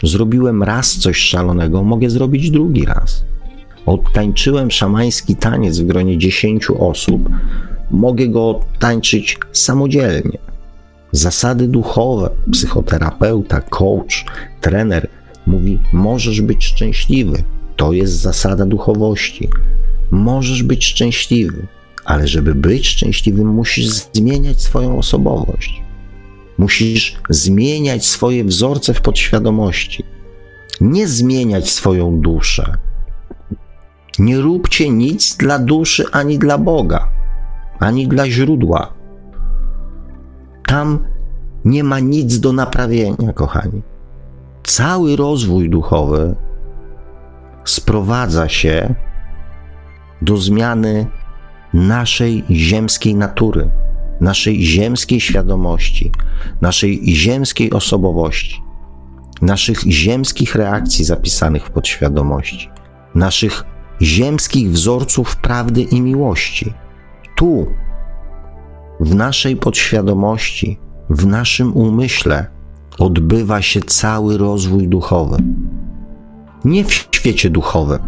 Zrobiłem raz coś szalonego, mogę zrobić drugi raz. Odtańczyłem szamański taniec w gronie 10 osób, mogę go tańczyć samodzielnie. Zasady duchowe, psychoterapeuta, coach, trener mówi: Możesz być szczęśliwy. To jest zasada duchowości. Możesz być szczęśliwy, ale żeby być szczęśliwym, musisz zmieniać swoją osobowość. Musisz zmieniać swoje wzorce w podświadomości. Nie zmieniać swoją duszę. Nie róbcie nic dla duszy ani dla Boga, ani dla źródła. Tam nie ma nic do naprawienia, kochani. Cały rozwój duchowy sprowadza się do zmiany naszej ziemskiej natury, naszej ziemskiej świadomości, naszej ziemskiej osobowości, naszych ziemskich reakcji zapisanych w podświadomości, naszych ziemskich wzorców prawdy i miłości. Tu, w naszej podświadomości, w naszym umyśle odbywa się cały rozwój duchowy. Nie w świecie duchowym.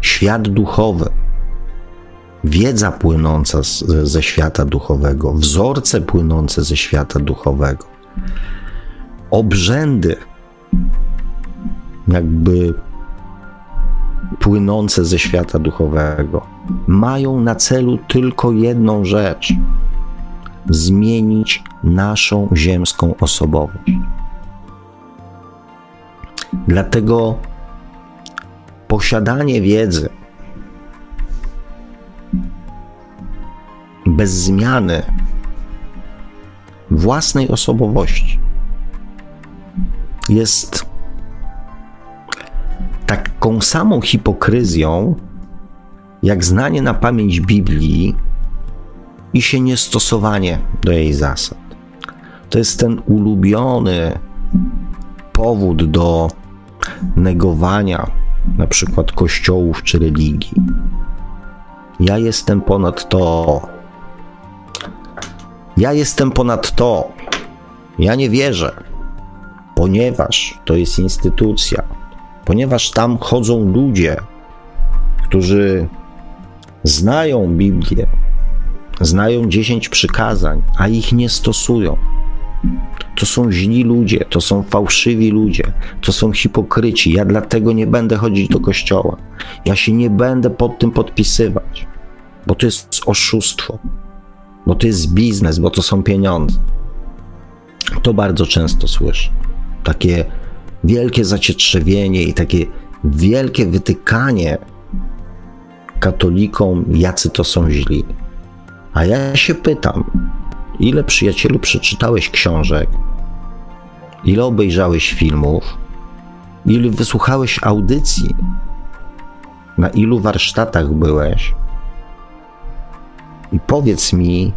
Świat duchowy, wiedza płynąca z, ze świata duchowego, wzorce płynące ze świata duchowego, obrzędy, jakby płynące ze świata duchowego mają na celu tylko jedną rzecz zmienić naszą ziemską osobowość. Dlatego posiadanie wiedzy bez zmiany własnej osobowości jest taką samą hipokryzją, jak znanie na pamięć Biblii i się niestosowanie do jej zasad. To jest ten ulubiony powód do negowania na przykład kościołów czy religii. Ja jestem ponad to. Ja jestem ponad to. Ja nie wierzę, ponieważ to jest instytucja, ponieważ tam chodzą ludzie, którzy znają Biblię, znają dziesięć przykazań, a ich nie stosują. To są źli ludzie, to są fałszywi ludzie, to są hipokryci. Ja dlatego nie będę chodzić do kościoła. Ja się nie będę pod tym podpisywać, bo to jest oszustwo, bo to jest biznes, bo to są pieniądze. To bardzo często słyszę. Takie wielkie zacietrzewienie i takie wielkie wytykanie katolikom, jacy to są źli. A ja się pytam, ile przyjacielu przeczytałeś książek, ile obejrzałeś filmów, ile wysłuchałeś audycji, na ilu warsztatach byłeś? I powiedz mi,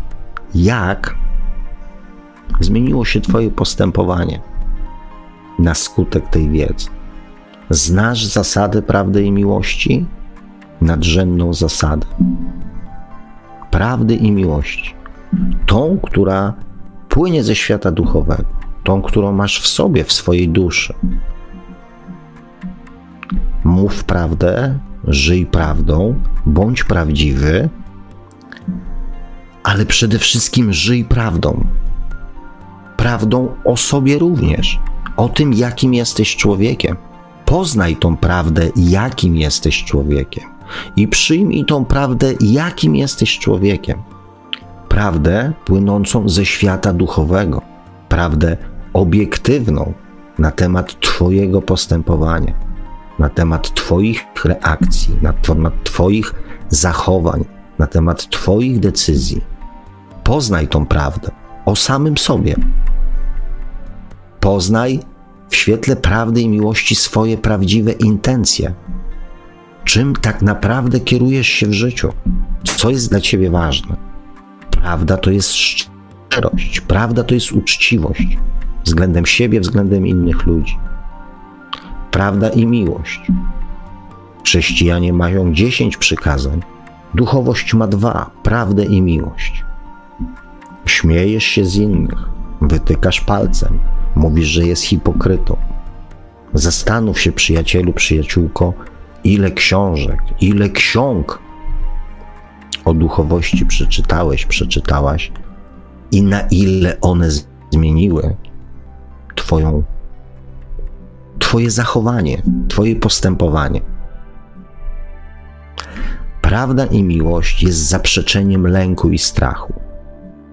jak zmieniło się Twoje postępowanie na skutek tej wiedzy. Znasz zasady prawdy i miłości? Nadrzędną zasadę prawdy i miłości. Tą, która płynie ze świata duchowego, tą, którą masz w sobie, w swojej duszy. Mów prawdę, żyj prawdą, bądź prawdziwy, ale przede wszystkim żyj prawdą. Prawdą o sobie również, o tym, jakim jesteś człowiekiem. Poznaj tą prawdę, jakim jesteś człowiekiem i przyjmij tą prawdę, jakim jesteś człowiekiem. Prawdę płynącą ze świata duchowego, prawdę obiektywną na temat Twojego postępowania, na temat Twoich reakcji, na temat Twoich zachowań, na temat Twoich decyzji. Poznaj tą prawdę o samym sobie. Poznaj w świetle prawdy i miłości swoje prawdziwe intencje, czym tak naprawdę kierujesz się w życiu, co jest dla ciebie ważne. Prawda to jest szczerość, prawda to jest uczciwość względem siebie, względem innych ludzi. Prawda i miłość. Chrześcijanie mają dziesięć przykazań, duchowość ma dwa prawdę i miłość. Śmiejesz się z innych, wytykasz palcem, mówisz, że jest hipokrytą. Zastanów się, przyjacielu, przyjaciółko, ile książek, ile ksiąg o duchowości przeczytałeś, przeczytałaś i na ile one zmieniły Twoją, Twoje zachowanie, Twoje postępowanie. Prawda i miłość jest zaprzeczeniem lęku i strachu,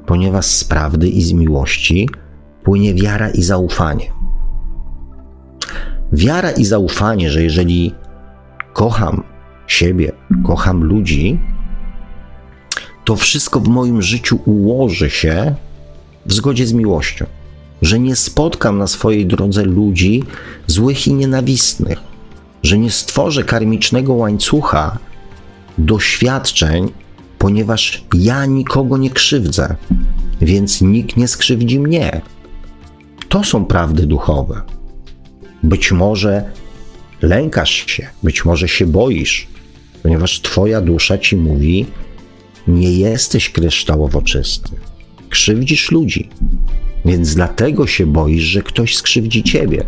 ponieważ z prawdy i z miłości płynie wiara i zaufanie. Wiara i zaufanie, że jeżeli kocham siebie, kocham ludzi, to wszystko w moim życiu ułoży się w zgodzie z miłością. Że nie spotkam na swojej drodze ludzi złych i nienawistnych, że nie stworzę karmicznego łańcucha doświadczeń, ponieważ ja nikogo nie krzywdzę, więc nikt nie skrzywdzi mnie. To są prawdy duchowe. Być może Lękasz się, być może się boisz, ponieważ Twoja dusza ci mówi: Nie jesteś kryształowo czysty. Krzywdzisz ludzi, więc dlatego się boisz, że ktoś skrzywdzi ciebie.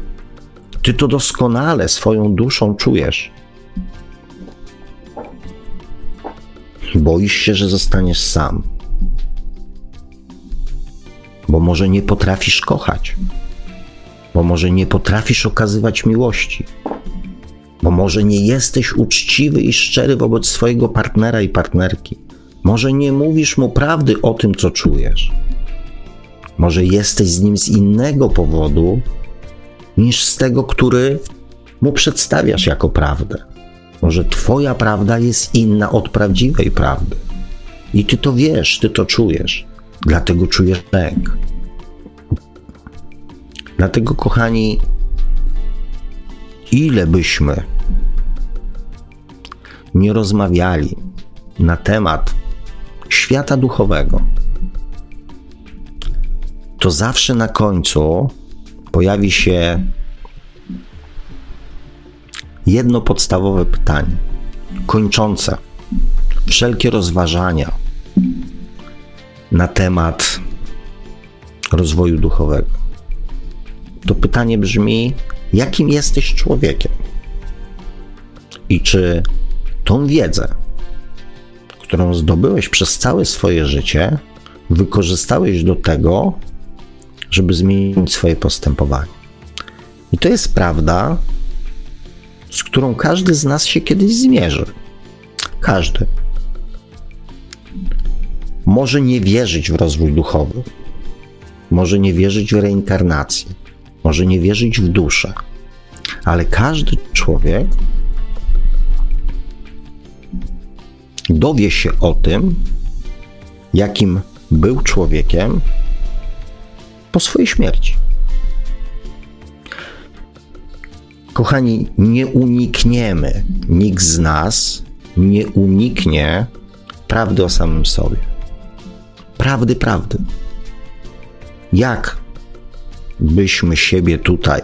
Ty to doskonale swoją duszą czujesz. Boisz się, że zostaniesz sam, bo może nie potrafisz kochać, bo może nie potrafisz okazywać miłości bo może nie jesteś uczciwy i szczery wobec swojego partnera i partnerki. Może nie mówisz mu prawdy o tym, co czujesz. Może jesteś z nim z innego powodu niż z tego, który mu przedstawiasz jako prawdę. Może Twoja prawda jest inna od prawdziwej prawdy. I Ty to wiesz, Ty to czujesz. Dlatego czujesz lęk. Dlatego, kochani, ile byśmy nie rozmawiali na temat świata duchowego, to zawsze na końcu pojawi się jedno podstawowe pytanie, kończące wszelkie rozważania na temat rozwoju duchowego. To pytanie brzmi: jakim jesteś człowiekiem? I czy tą wiedzę, którą zdobyłeś przez całe swoje życie, wykorzystałeś do tego, żeby zmienić swoje postępowanie? I to jest prawda, z którą każdy z nas się kiedyś zmierzy. Każdy. Może nie wierzyć w rozwój duchowy, może nie wierzyć w reinkarnację, może nie wierzyć w duszę, ale każdy człowiek dowie się o tym, jakim był człowiekiem po swojej śmierci. Kochani, nie unikniemy, nikt z nas nie uniknie prawdy o samym sobie. Prawdy, prawdy. Jak byśmy siebie tutaj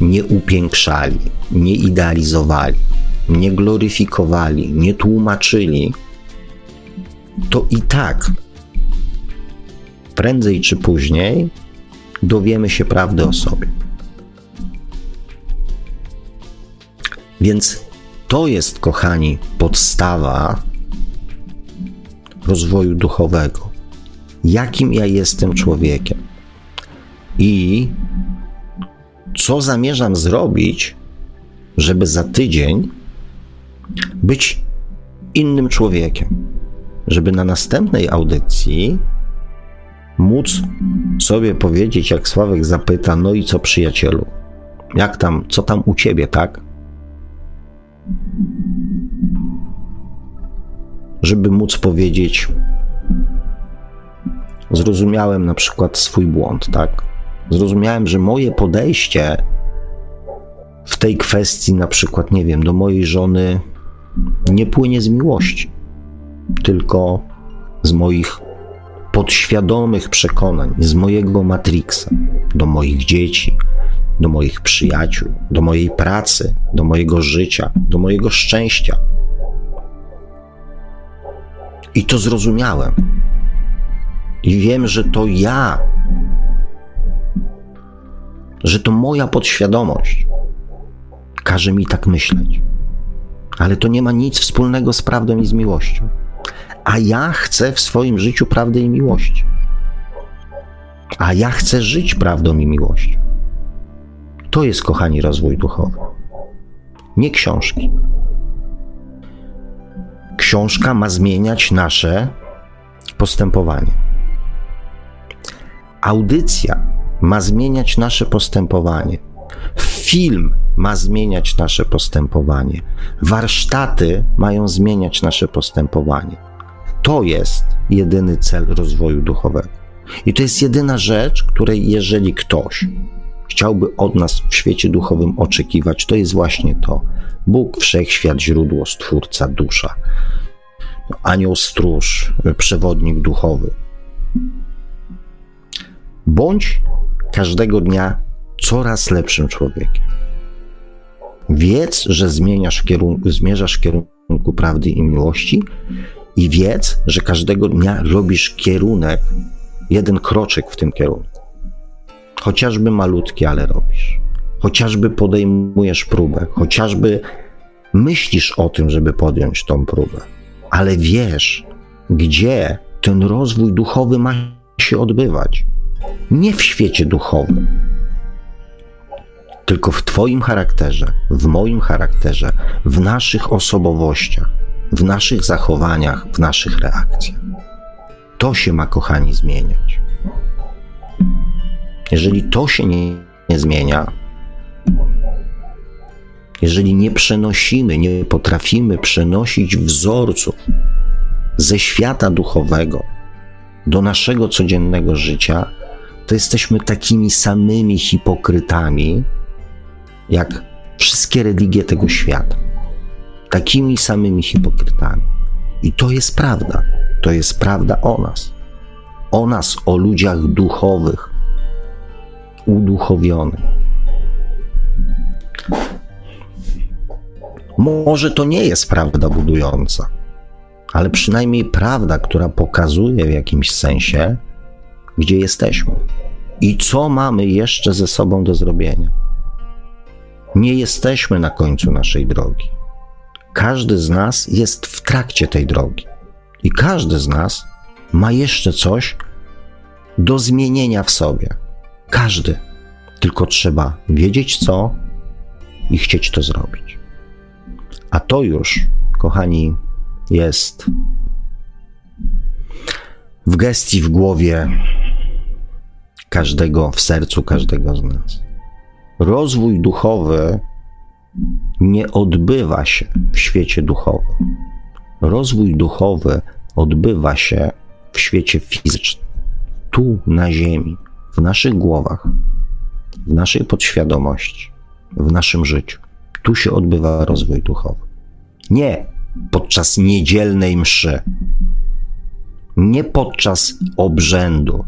nie upiększali, nie idealizowali, nie gloryfikowali, nie tłumaczyli, to i tak prędzej czy później dowiemy się prawdy o sobie. Więc to jest, kochani, podstawa rozwoju duchowego. Jakim ja jestem człowiekiem i co zamierzam zrobić, żeby za tydzień być innym człowiekiem, żeby na następnej audycji móc sobie powiedzieć, jak Sławek zapyta, no i co przyjacielu, jak tam, co tam u ciebie, tak? Żeby móc powiedzieć, zrozumiałem na przykład swój błąd, tak? Zrozumiałem, że moje podejście w tej kwestii, na przykład, nie wiem, do mojej żony nie płynie z miłości, tylko z moich podświadomych przekonań, z mojego matrixa do moich dzieci, do moich przyjaciół, do mojej pracy, do mojego życia, do mojego szczęścia. I to zrozumiałem. I wiem, że to ja, że to moja podświadomość każe mi tak myśleć. Ale to nie ma nic wspólnego z prawdą i z miłością. A ja chcę w swoim życiu prawdy i miłości. A ja chcę żyć prawdą i miłością. To jest, kochani, rozwój duchowy. Nie książki. Książka ma zmieniać nasze postępowanie. Audycja ma zmieniać nasze postępowanie. Film ma zmieniać nasze postępowanie. Warsztaty mają zmieniać nasze postępowanie. To jest jedyny cel rozwoju duchowego. I to jest jedyna rzecz, której jeżeli ktoś chciałby od nas w świecie duchowym oczekiwać, to jest właśnie to. Bóg, wszechświat, źródło, stwórca, dusza. Anioł stróż, przewodnik duchowy. Bądź każdego dnia coraz lepszym człowiekiem. Wiedz, że zmieniasz kierunku, zmierzasz w kierunku prawdy i miłości i wiedz, że każdego dnia robisz kierunek, jeden kroczek w tym kierunku. Chociażby malutki, ale robisz. Chociażby podejmujesz próbę, chociażby myślisz o tym, żeby podjąć tą próbę, ale wiesz, gdzie ten rozwój duchowy ma się odbywać. Nie w świecie duchowym, tylko w Twoim charakterze, w moim charakterze, w naszych osobowościach, w naszych zachowaniach, w naszych reakcjach. To się ma, kochani, zmieniać. Jeżeli to się nie, nie zmienia, jeżeli nie przenosimy, nie potrafimy przenosić wzorców ze świata duchowego do naszego codziennego życia, to jesteśmy takimi samymi hipokrytami, jak wszystkie religie tego świata. Takimi samymi hipokrytami. I to jest prawda. To jest prawda o nas. O nas, o ludziach duchowych, uduchowionych. Może to nie jest prawda budująca, ale przynajmniej prawda, która pokazuje w jakimś sensie, gdzie jesteśmy i co mamy jeszcze ze sobą do zrobienia. Nie jesteśmy na końcu naszej drogi. Każdy z nas jest w trakcie tej drogi i każdy z nas ma jeszcze coś do zmienienia w sobie. Każdy. Tylko trzeba wiedzieć co i chcieć to zrobić. A to już, kochani, jest w gestii, w głowie każdego, w sercu każdego z nas. Rozwój duchowy nie odbywa się w świecie duchowym. Rozwój duchowy odbywa się w świecie fizycznym, tu na Ziemi, w naszych głowach, w naszej podświadomości, w naszym życiu. Tu się odbywa rozwój duchowy. Nie podczas niedzielnej mszy, nie podczas obrzędu,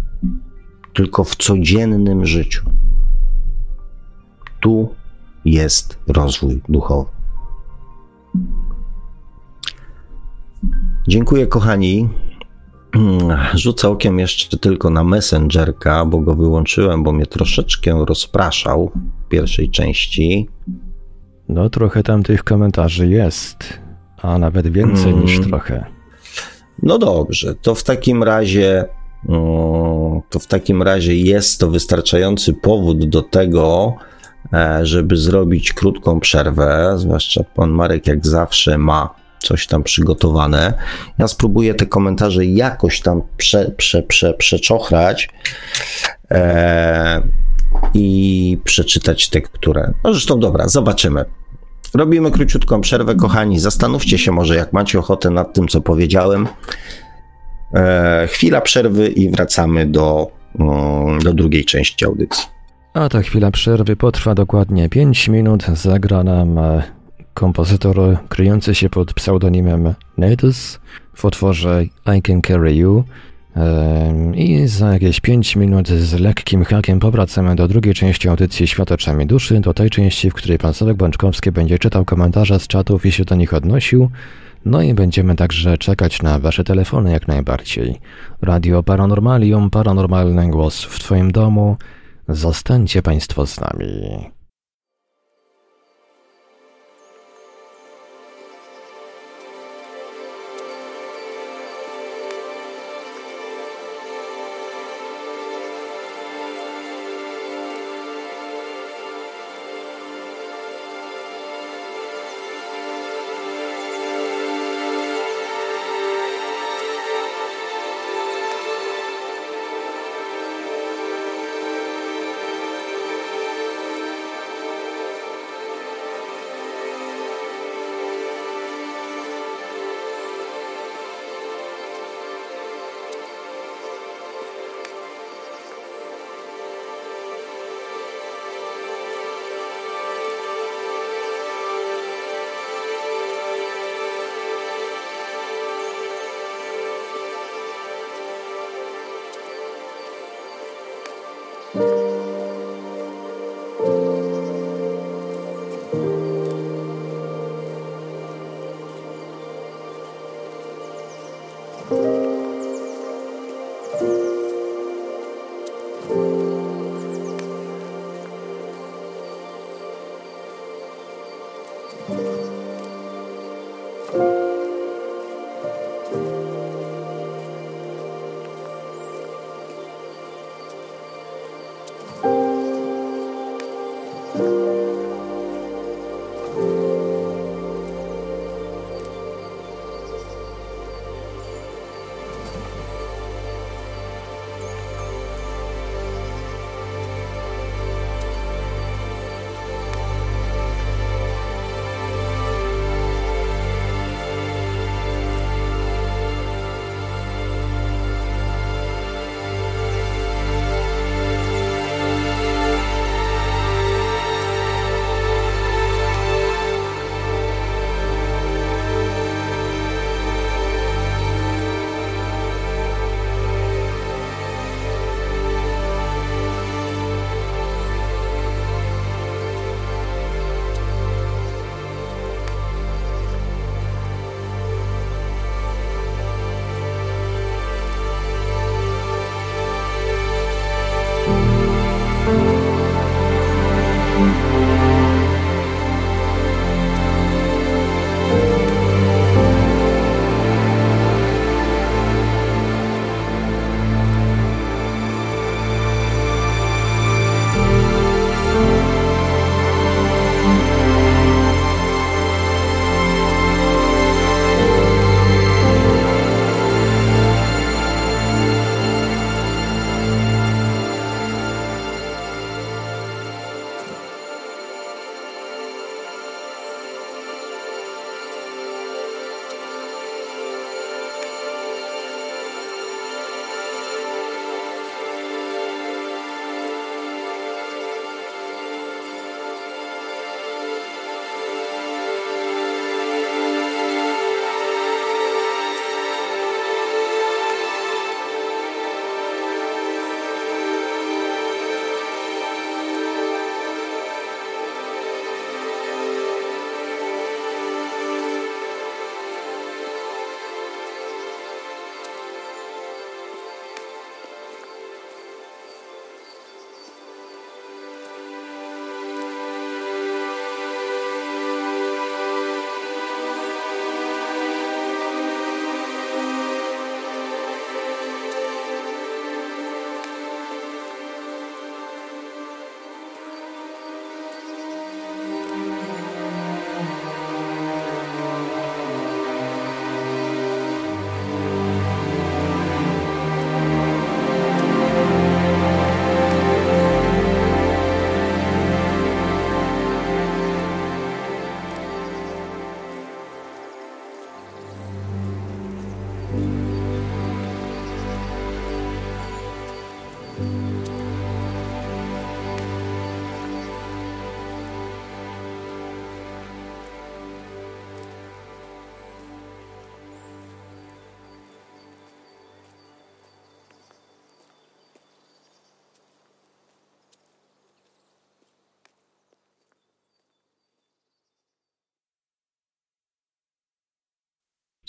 tylko w codziennym życiu. Tu jest rozwój duchowy. Dziękuję, kochani. Rzucę okiem jeszcze tylko na Messengerka, bo go wyłączyłem, bo mnie troszeczkę rozpraszał w pierwszej części. No, trochę tam tych komentarzy jest, a nawet więcej mm. niż trochę. No dobrze, to w takim razie to w takim razie jest to wystarczający powód do tego, e, żeby zrobić krótką przerwę, zwłaszcza pan Marek jak zawsze ma coś tam przygotowane. Ja spróbuję te komentarze jakoś tam prze, prze, prze, przeczochrać e, i przeczytać te, które. No zresztą dobra, zobaczymy. Robimy króciutką przerwę, kochani. Zastanówcie się może, jak macie ochotę nad tym, co powiedziałem. E, chwila przerwy i wracamy do, mm, do drugiej części audycji. A ta chwila przerwy potrwa dokładnie 5 minut. Zagra nam e, kompozytor kryjący się pod pseudonimem Natus w utworze I Can Carry You. I za jakieś 5 minut z lekkim hakiem powracamy do drugiej części audycji Świat oczami duszy, do tej części, w której pan Sławek Bączkowski będzie czytał komentarze z czatów i się do nich odnosił. No i będziemy także czekać na Wasze telefony jak najbardziej. Radio Paranormalium, paranormalny głos w Twoim domu. Zostańcie Państwo z nami.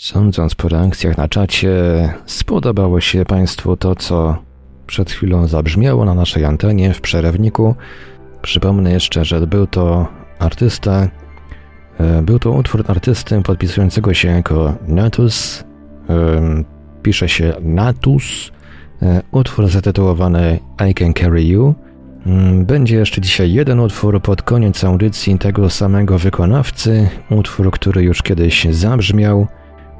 Sądząc po reakcjach na czacie, spodobało się Państwu to, co przed chwilą zabrzmiało na naszej antenie w przerewniku. Przypomnę jeszcze, że był to artysta, e, był to utwór artysty podpisującego się jako Natus. Pisze się Natus. E, utwór zatytułowany I Can Carry You. Mm, będzie jeszcze dzisiaj jeden utwór pod koniec audycji tego samego wykonawcy. Utwór, który już kiedyś zabrzmiał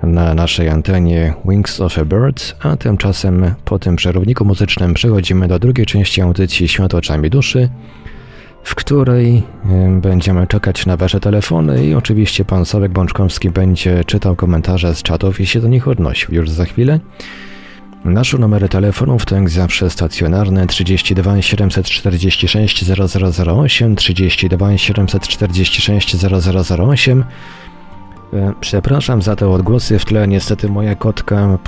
na naszej antenie Wings of a Bird, a tymczasem po tym przerowniku muzycznym przechodzimy do drugiej części audycji Świat oczami duszy, w której będziemy czekać na Wasze telefony i oczywiście pan Sławek Bączkowski będzie czytał komentarze z czatów i się do nich odnosił już za chwilę. Nasze numery telefonów to jak zawsze stacjonarne 32 746 0008, 32 746 0008 E, przepraszam za te odgłosy w tle. Niestety moja kotka,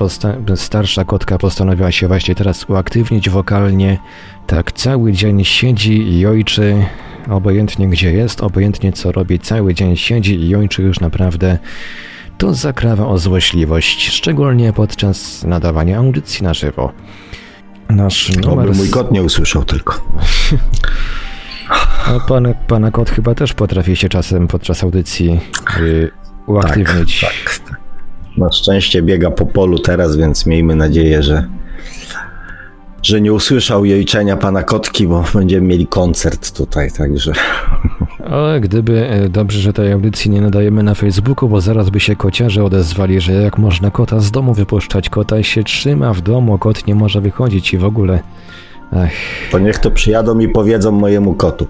starsza kotka postanowiła się właśnie teraz uaktywnić wokalnie. Tak cały dzień siedzi i ojczy, obojętnie gdzie jest, obojętnie co robi, cały dzień siedzi i ojczy już naprawdę. To zakrawa o złośliwość, szczególnie podczas nadawania audycji na żywo. Nasz numer... Mój kot nie usłyszał tylko. A pan, pana kot chyba też potrafi się czasem podczas audycji y, uaktywnić. Tak, tak, tak. Na szczęście biega po polu teraz, więc miejmy nadzieję, że, że nie usłyszał jejczenia pana kotki, bo będziemy mieli koncert tutaj, także. Ale gdyby, e, dobrze, że tej audycji nie nadajemy na Facebooku, bo zaraz by się kociarze odezwali, że jak można kota z domu wypuszczać, kota się trzyma w domu, kot nie może wychodzić i w ogóle... Ech. To niech to przyjadą i powiedzą mojemu kotu.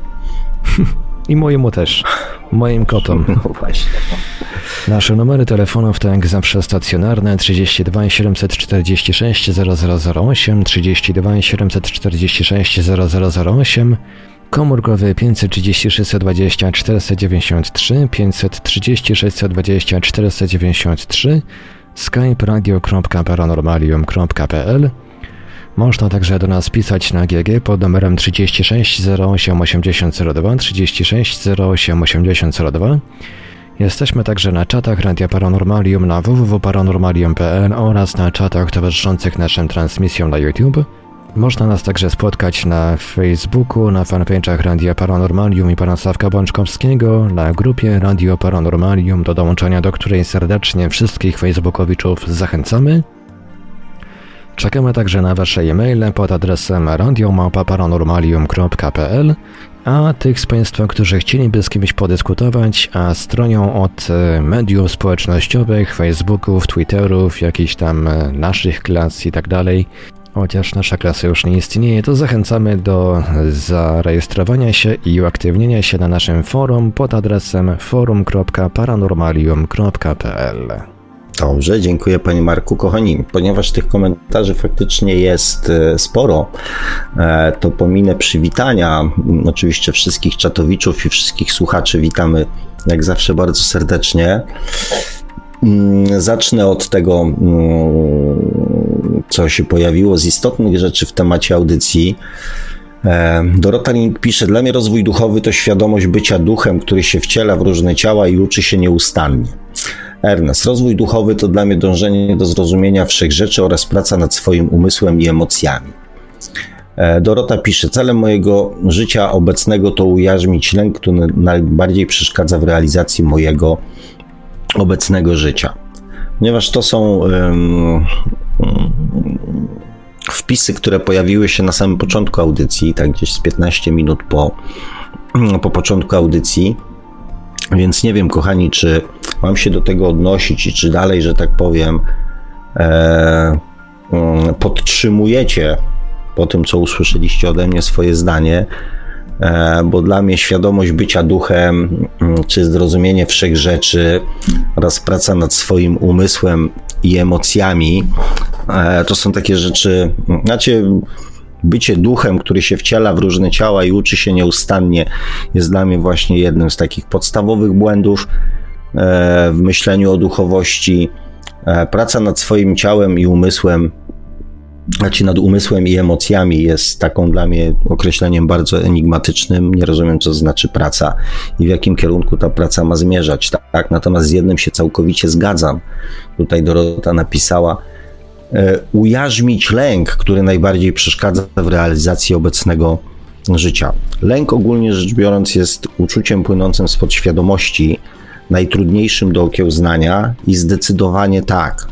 I mojemu też. Moim kotom. No właśnie. Nasze numery telefonów to jak zawsze stacjonarne 32 746 0008, 32 746 0008, komórkowy 536 20 493, 536 20 493, skype radio.paranormalium.pl można także do nas pisać na GG pod numerem 36 08 8002 36 08 8002. Jesteśmy także na czatach Radia Paranormalium na www.paranormalium.pl oraz na czatach towarzyszących naszym transmisjom na YouTube. Można nas także spotkać na Facebooku, na fanpage'ach Radia Paranormalium i Pana Sławka Bączkowskiego, na grupie Radio Paranormalium, do dołączenia do której serdecznie wszystkich facebookowiczów zachęcamy. Czekamy także na Wasze e-maile pod adresem radiomapa.paranormalium.pl a tych z Państwa, którzy chcieliby z kimś podyskutować, a stronią od e, mediów społecznościowych, Facebooków, Twitterów, jakichś tam e, naszych klas i tak dalej, chociaż nasza klasa już nie istnieje, to zachęcamy do zarejestrowania się i uaktywnienia się na naszym forum pod adresem forum.paranormalium.pl. Dobrze, dziękuję Panie Marku. Kochani, ponieważ tych komentarzy faktycznie jest e, sporo, e, to pominę przywitania. Oczywiście wszystkich czatowiczów i wszystkich słuchaczy witamy jak zawsze bardzo serdecznie. Mm, zacznę od tego, mm, co się pojawiło z istotnych rzeczy w temacie audycji. E, Dorota Link pisze, dla mnie rozwój duchowy to świadomość bycia duchem, który się wciela w różne ciała i uczy się nieustannie. Ernest, rozwój duchowy to dla mnie dążenie do zrozumienia wszechrzeczy oraz praca nad swoim umysłem i emocjami. E, Dorota pisze, celem mojego życia obecnego to ujarzmić lęk, który najbardziej przeszkadza w realizacji mojego obecnego życia. Ponieważ to są um, wpisy, które pojawiły się na samym początku audycji, tak gdzieś z 15 minut po, po początku audycji, więc nie wiem, kochani, czy mam się do tego odnosić i czy dalej, że tak powiem, e, mm, podtrzymujecie po tym, co usłyszeliście ode mnie, swoje zdanie, e, bo dla mnie świadomość bycia duchem, mm, czy zrozumienie wszech rzeczy oraz praca nad swoim umysłem i emocjami, e, to są takie rzeczy, znaczy bycie duchem, który się wciela w różne ciała i uczy się nieustannie, jest dla mnie właśnie jednym z takich podstawowych błędów e, w myśleniu o duchowości. E, praca nad swoim ciałem i umysłem znaczy nad umysłem i emocjami jest taką dla mnie określeniem bardzo enigmatycznym. Nie rozumiem, co znaczy praca i w jakim kierunku ta praca ma zmierzać. Tak? Natomiast z jednym się całkowicie zgadzam. Tutaj Dorota napisała, ujarzmić lęk, który najbardziej przeszkadza w realizacji obecnego życia. Lęk ogólnie rzecz biorąc jest uczuciem płynącym z podświadomości, najtrudniejszym do okiełznania i zdecydowanie tak.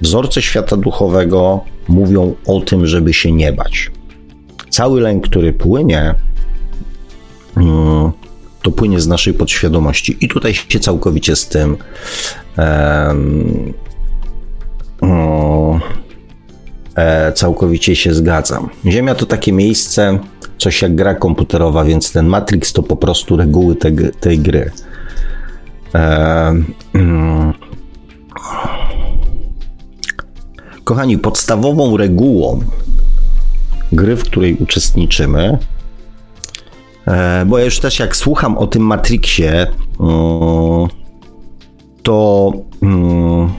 Wzorce świata duchowego mówią o tym, żeby się nie bać. Cały lęk, który płynie, mm, to płynie z naszej podświadomości. I tutaj się całkowicie z tym um, um, całkowicie się zgadzam. Ziemia to takie miejsce, coś jak gra komputerowa, więc ten Matrix to po prostu reguły te, tej gry. Um, Kochani, podstawową regułą gry, w której uczestniczymy, e, bo ja już też jak słucham o tym Matrixie, mm, to, mm,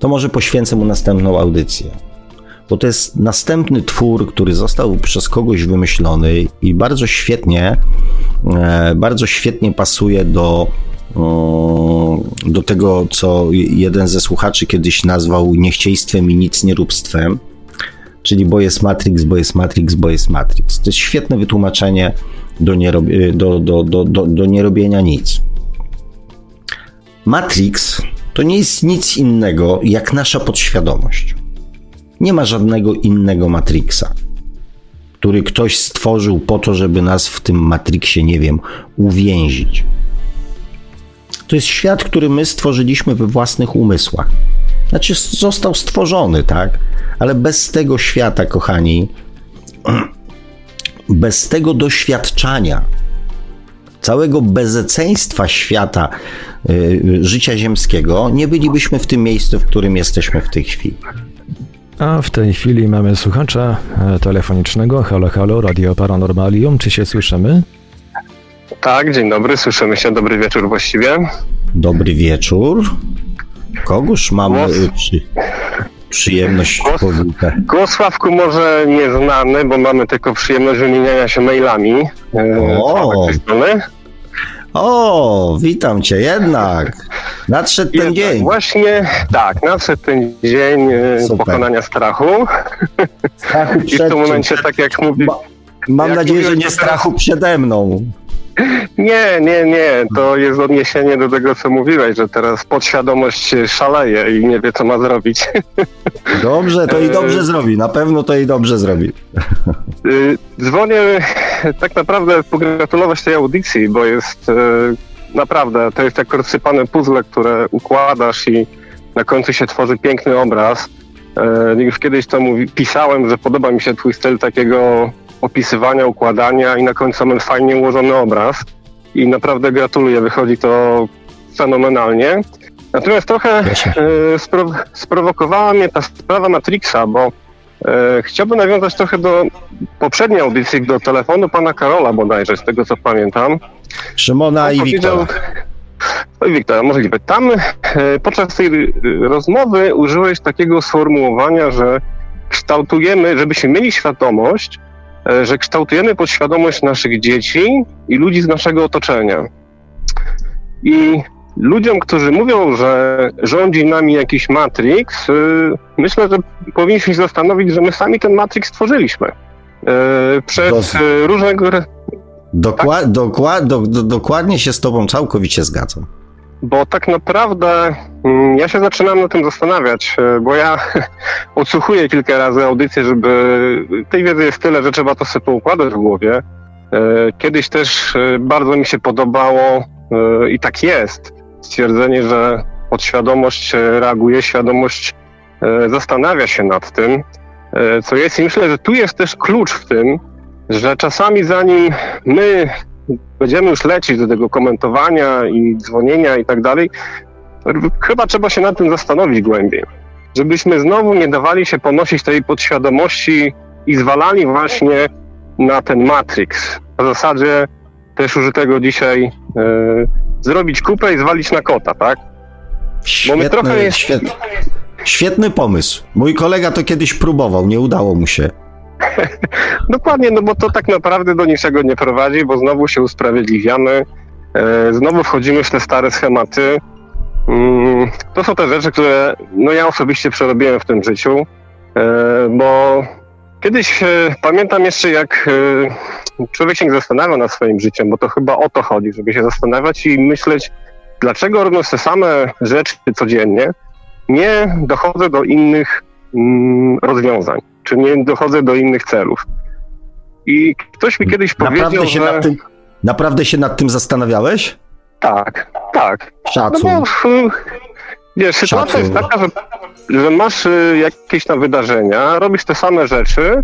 to może poświęcę mu następną audycję. Bo to jest następny twór, który został przez kogoś wymyślony i bardzo świetnie, e, bardzo świetnie pasuje do do tego, co jeden ze słuchaczy kiedyś nazwał niechciejstwem i nic nieróbstwem, czyli bo jest Matrix, bo jest Matrix, bo jest Matrix. To jest świetne wytłumaczenie do, nierob- do, do, do, do, do nierobienia nic. Matrix to nie jest nic innego jak nasza podświadomość. Nie ma żadnego innego Matrixa, który ktoś stworzył po to, żeby nas w tym Matrixie, nie wiem, uwięzić. To jest świat, który my stworzyliśmy we własnych umysłach. Znaczy, został stworzony, tak? Ale bez tego świata, kochani, bez tego doświadczania, całego bezeceństwa świata y, życia ziemskiego, nie bylibyśmy w tym miejscu, w którym jesteśmy w tej chwili. A w tej chwili mamy słuchacza e, telefonicznego. Halo, halo, Radio Paranormalium. Czy się słyszymy? Tak, dzień dobry, słyszymy się. Dobry wieczór właściwie. Dobry wieczór. Kogoż mamy głos, przy, przyjemność głos, powitać? Głos Sławku może nieznany, bo mamy tylko przyjemność wymieniania się mailami. E, o, o witam cię jednak. Nadszedł ten dzień. Właśnie, tak, nadszedł ten dzień e, Super. pokonania strachu. Strachu przed I w tym momencie, tak jak mówi... Mam jak nadzieję, że nie strachu przede mną. Nie, nie, nie. To jest odniesienie do tego, co mówiłeś, że teraz podświadomość szaleje i nie wie, co ma zrobić. Dobrze, to i dobrze zrobi. Na pewno to i dobrze zrobi. Y, dzwonię tak naprawdę pogratulować tej audycji, bo jest e, naprawdę, to jest jak rozsypane puzzle, które układasz i na końcu się tworzy piękny obraz. E, już kiedyś to mówi, pisałem, że podoba mi się twój styl takiego opisywania, układania i na końcu mamy fajnie ułożony obraz. I naprawdę gratuluję, wychodzi to fenomenalnie. Natomiast trochę e, spro, sprowokowała mnie ta sprawa Matrixa, bo e, chciałbym nawiązać trochę do poprzedniej audycji, do telefonu pana Karola bodajże, z tego co pamiętam. Szymona i Wiktora. Oj, Wiktora, możliwe. Tam e, podczas tej rozmowy użyłeś takiego sformułowania, że kształtujemy, żebyśmy mieli świadomość, że kształtujemy podświadomość naszych dzieci i ludzi z naszego otoczenia. I ludziom, którzy mówią, że rządzi nami jakiś Matrix, e, myślę, że powinniśmy się zastanowić, że my sami ten Matrix stworzyliśmy. E, przez różnego. Dokła- tak? dokła- do, do, dokładnie się z Tobą całkowicie zgadzam. Bo tak naprawdę mm, ja się zaczynam na tym zastanawiać, e, bo ja odsłuchuję kilka razy audycję, żeby tej wiedzy jest tyle, że trzeba to sobie poukładać w głowie. E, kiedyś też e, bardzo mi się podobało i tak jest stwierdzenie, że podświadomość reaguje, świadomość zastanawia się nad tym, co jest i myślę, że tu jest też klucz w tym, że czasami zanim my będziemy już lecieć do tego komentowania i dzwonienia i tak dalej, chyba trzeba się nad tym zastanowić głębiej. Żebyśmy znowu nie dawali się ponosić tej podświadomości i zwalali właśnie na ten Matrix. W zasadzie też użytego dzisiaj e, zrobić kupę i zwalić na kota, tak? Świetny, Bo my trochę jest... Świetny, Świetny pomysł. Mój kolega to kiedyś próbował, nie udało mu się. Dokładnie, no bo to tak naprawdę do niczego nie prowadzi, bo znowu się usprawiedliwiamy, e, znowu wchodzimy w te stare schematy. Mm, to są te rzeczy, które no ja osobiście przerobiłem w tym życiu, e, bo kiedyś e, pamiętam jeszcze jak człowiek się nie zastanawia nad swoim życiem, bo to chyba o to chodzi, żeby się zastanawiać i myśleć, dlaczego robiąc te same rzeczy codziennie, nie dochodzę do innych rozwiązań, czy nie dochodzę do innych celów. I ktoś mi kiedyś naprawdę powiedział, się że... Nad tym, naprawdę się nad tym zastanawiałeś? Tak, tak. Szacun. No bo, wiesz, sytuacja Szacun. jest taka, że, że masz y, jakieś tam wydarzenia, robisz te same rzeczy,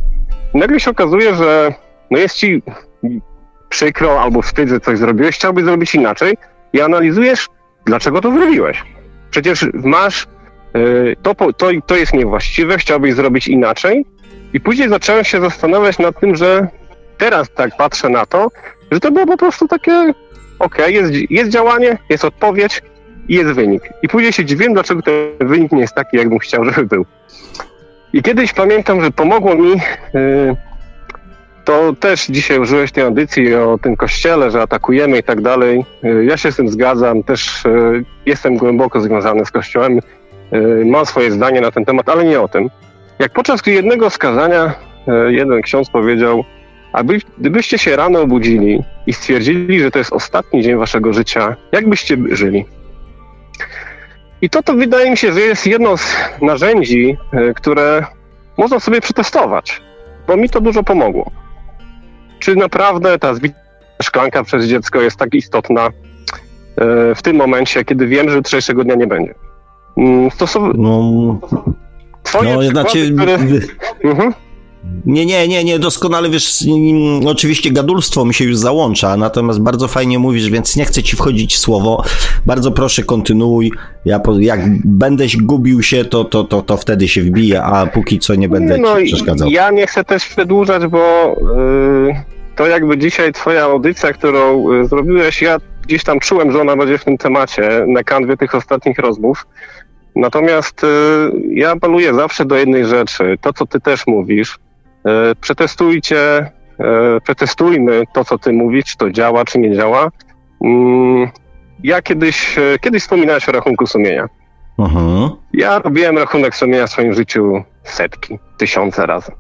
nagle się okazuje, że no jest ci przykro albo wstyd, że coś zrobiłeś, chciałbyś zrobić inaczej i analizujesz, dlaczego to zrobiłeś. Przecież masz, to, po- to, to jest niewłaściwe, chciałbyś zrobić inaczej i później zacząłem się zastanawiać nad tym, że teraz tak patrzę na to, że to było po prostu takie, okej, jest, jest działanie, jest odpowiedź i jest wynik. I później się dziwiłem, dlaczego ten wynik nie jest taki, jakbym chciał, żeby był. I kiedyś pamiętam, że pomogło mi, y, to też dzisiaj użyłeś tej audycji o tym kościele, że atakujemy i tak dalej. Y, Ja się z tym zgadzam, też jestem głęboko związany z kościołem, y, mam swoje zdanie na ten temat, ale nie o tym. Jak podczas jednego skazania y, jeden ksiądz powiedział, aby, gdybyście się rano obudzili i stwierdzili, że to jest ostatni dzień waszego życia, jak byście żyli? I to, to wydaje mi się, że jest jedno z narzędzi, y, które można sobie przetestować, bo mi to dużo pomogło. Czy naprawdę ta szklanka przez dziecko jest tak istotna w tym momencie, kiedy wiem, że jutrzejszego dnia nie będzie? Mm, Stosow... No, Twoje no przykłady, znaczy, które... Mhm. nie, nie, nie, nie, doskonale wiesz, mm, oczywiście gadulstwo mi się już załącza, natomiast bardzo fajnie mówisz, więc nie chcę ci wchodzić w słowo. Bardzo proszę, kontynuuj. Ja po, jak będę gubił się, to, to, to, to wtedy się wbiję, a póki co nie będę no, ci przeszkadzał. Ja nie chcę też przedłużać, bo y, to jakby dzisiaj twoja audycja, którą y, zrobiłeś, ja gdzieś tam czułem, że ona będzie w tym temacie na kanwie tych ostatnich rozmów. Natomiast y, ja apeluję zawsze do jednej rzeczy. To, co ty też mówisz, y, przetestujcie, y, przetestujmy to, co ty mówisz, czy to działa, czy nie działa. Mm, ja kiedyś, kiedyś wspominałeś o rachunku sumienia. Mhm, Ja robiłem rachunek sumienia w swoim życiu setki, tysiące razy.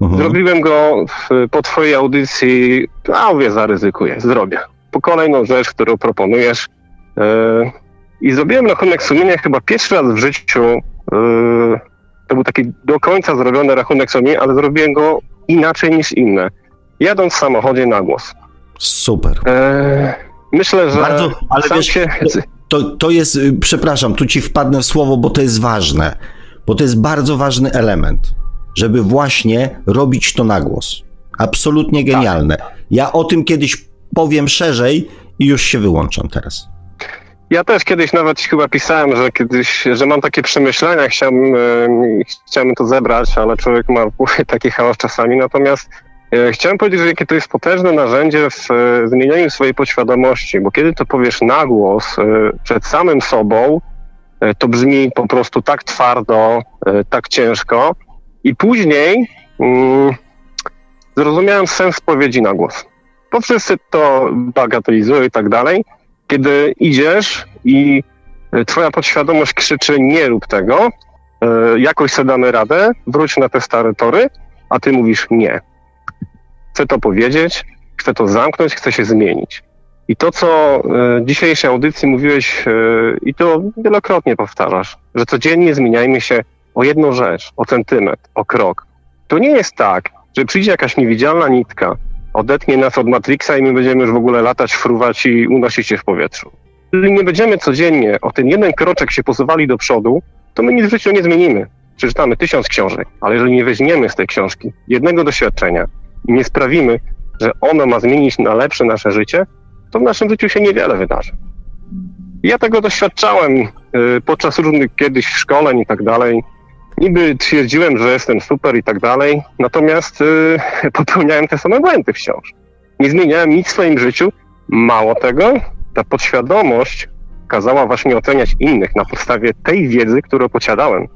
mhm. Zrobiłem go po twojej audycji, a mówię, zaryzykuję, zrobię. Po kolejną rzecz, którą proponujesz. I zrobiłem rachunek sumienia chyba pierwszy raz w życiu. e, to był taki do końca zrobiony rachunek sumienia, ale zrobiłem go inaczej niż inne. Jadąc w samochodzie na głos. Super. E, myślę, że Bardzo, ale wiesz, się... To, to jest, y, przepraszam, tu ci wpadnę w słowo, bo to jest ważne. Bo to jest bardzo ważny element, żeby właśnie robić to na głos. Absolutnie genialne. Ja o tym kiedyś powiem szerzej i już się wyłączam teraz. Ja też kiedyś nawet chyba pisałem, że kiedyś, że mam takie przemyślenia, chciałbym, e, chciałbym to zebrać, ale człowiek ma w głowie taki chaos czasami. Natomiast e, chciałem powiedzieć, że jakie to jest potężne narzędzie w zmienianiu swojej podświadomości, bo kiedy to powiesz na głos e, przed samym sobą, to brzmi po prostu tak twardo, tak ciężko i później mm, zrozumiałem sens spowiedzi na głos. Bo wszyscy to bagatelizują i tak dalej, kiedy idziesz i e, twoja podświadomość krzyczy nie rób tego, e, jakoś sobie damy radę, wróć na te stare tory, a ty mówisz nie. Chcę to powiedzieć, chcę to zamknąć, chcę się zmienić. I to, co e, dzisiejszej audycji mówiłeś, i to wielokrotnie powtarzasz, że codziennie zmieniajmy się o jedną rzecz, o centymetr, o krok. To nie jest tak, że przyjdzie jakaś niewidzialna nitka, odetnie nas od Matrixa i my będziemy już w ogóle latać, fruwać i unosić się w powietrzu. Jeżeli nie będziemy codziennie o ten jeden kroczek się posuwali do przodu, to my nic w życiu nie zmienimy. Przeczytamy tysiąc książek, ale jeżeli nie weźmiemy z tej książki jednego doświadczenia i nie sprawimy, że ono ma zmienić na lepsze nasze życie, to w naszym życiu się niewiele wydarzy. Ja tego doświadczałem y, podczas różnych kiedyś szkoleń i tak dalej. Niby twierdziłem, że jestem super i tak dalej, natomiast y, popełniałem te same błędy wciąż. Nie zmieniałem nic w swoim życiu. Mało tego, ta podświadomość kazała właśnie oceniać innych na podstawie tej wiedzy, którą posiadałem.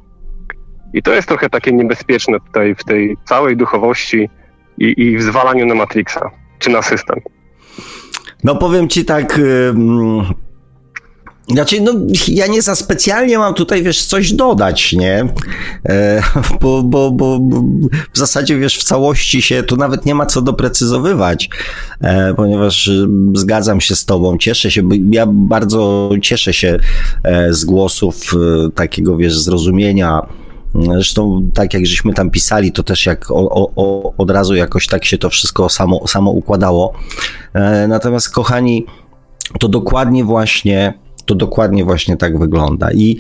I to jest trochę takie niebezpieczne tutaj w tej całej duchowości i, i w zwalaniu na Matrixa, czy na system. No powiem ci tak. Znaczy, no, ja nie za specjalnie mam tutaj, wiesz, coś dodać, nie? E, bo, bo, bo, w zasadzie, wiesz, w całości się tu nawet nie ma co doprecyzowywać, e, ponieważ zgadzam się z tobą, cieszę się, bo ja bardzo cieszę się e, z głosów e, takiego, wiesz, zrozumienia, Zresztą tak jak żeśmy tam pisali, to też jak o, o, od razu jakoś tak się to wszystko samo, samo układało. E, natomiast kochani, to dokładnie właśnie to dokładnie właśnie tak wygląda. I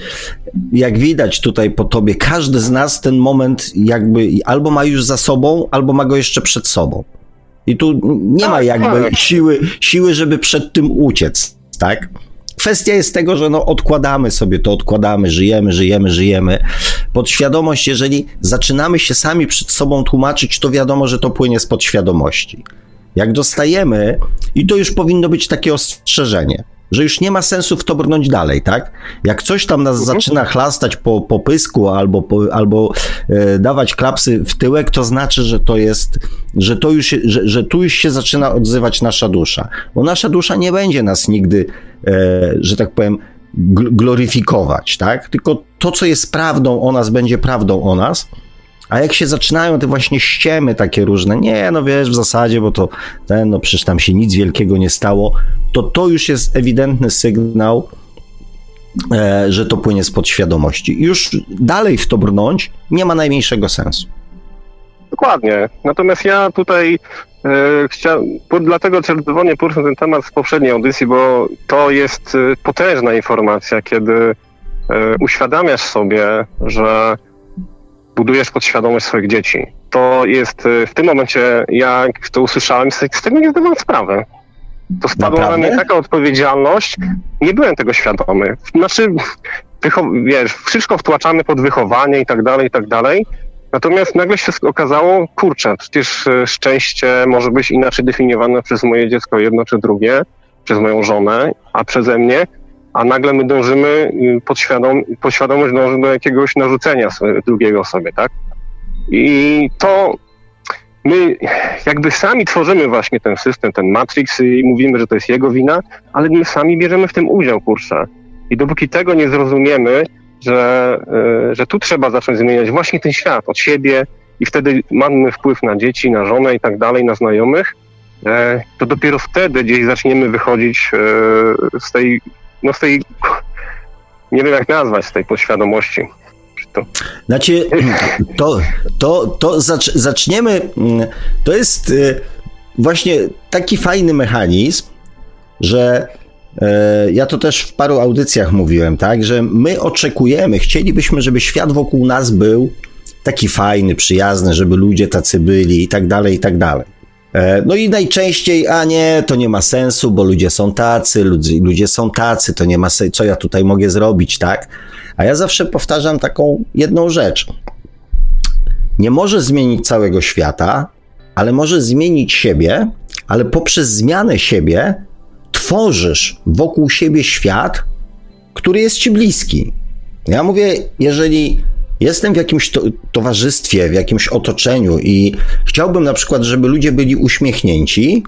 jak widać tutaj po tobie, każdy z nas ten moment jakby albo ma już za sobą, albo ma go jeszcze przed sobą. I tu nie ma tak, jakby tak. siły, siły, żeby przed tym uciec, tak? Kwestia jest tego, że no odkładamy sobie to, odkładamy, żyjemy, żyjemy, żyjemy. Podświadomość, jeżeli zaczynamy się sami przed sobą tłumaczyć, to wiadomo, że to płynie z podświadomości. Jak dostajemy, i to już powinno być takie ostrzeżenie, że już nie ma sensu w to brnąć dalej, tak? Jak coś tam nas mhm. zaczyna chlastać po, po pysku albo, po, albo e, dawać klapsy w tyłek, to znaczy, że to jest, że to już, że, że tu już się zaczyna odzywać nasza dusza. Bo nasza dusza nie będzie nas nigdy, e, że tak powiem, gloryfikować, tak? Tylko to, co jest prawdą o nas, będzie prawdą o nas, a jak się zaczynają te właśnie ściemy takie różne, nie, no wiesz, w zasadzie, bo to ten, no przecież tam się nic wielkiego nie stało, to to już jest ewidentny sygnał, e, że to płynie z podświadomości. Już dalej w to brnąć nie ma najmniejszego sensu. Dokładnie. Natomiast ja tutaj e, chciałem, dlatego czerwonie poruszę ten temat z poprzedniej audycji, bo to jest e, potężna informacja, kiedy e, uświadamiasz sobie, że budujesz podświadomość swoich dzieci. To jest y, w tym momencie, jak to usłyszałem, z tego nie zdawałem sprawy. To spadła na mnie taka odpowiedzialność, nie byłem tego świadomy. Znaczy, wiesz, wszystko wtłaczamy pod wychowanie i tak dalej, i tak dalej. Natomiast nagle się okazało, kurczę, przecież y, szczęście może być inaczej definiowane przez moje dziecko jedno czy drugie, przez moją żonę, a przeze mnie a nagle my dążymy, y, podświadom, podświadomość dąży do jakiegoś narzucenia drugiej osobie, tak? I to my jakby sami tworzymy właśnie ten system, ten Matrix i mówimy, że to jest jego wina, ale my sami bierzemy w tym udział, kurczę. I dopóki tego nie zrozumiemy, że, y, że tu trzeba zacząć zmieniać właśnie ten świat od siebie i wtedy mamy wpływ na dzieci, na żonę i tak dalej, na znajomych, e, to dopiero wtedy gdzieś zaczniemy wychodzić e, z tej no z tej, nie wiem jak nazwać, tej podświadomości. To... Znaczy, to, to, to zacz, zaczniemy, to jest y, właśnie taki fajny mechanizm, że e, ja to też w paru audycjach mówiłem, tak, że my oczekujemy, chcielibyśmy, żeby świat wokół nas był taki fajny, przyjazny, żeby ludzie tacy byli i tak dalej, i tak dalej. E, no i najczęściej, a nie, to nie ma sensu, bo ludzie są tacy, ludzie, ludzie są tacy, to nie ma sensu, co ja tutaj mogę zrobić, tak? A ja zawsze powtarzam taką jedną rzecz. Nie może zmienić całego świata, ale może zmienić siebie, ale poprzez zmianę siebie tworzysz wokół siebie świat, który jest ci bliski. Ja mówię, jeżeli jestem w jakimś to, towarzystwie, w jakimś otoczeniu i chciałbym na przykład, żeby ludzie byli uśmiechnięci,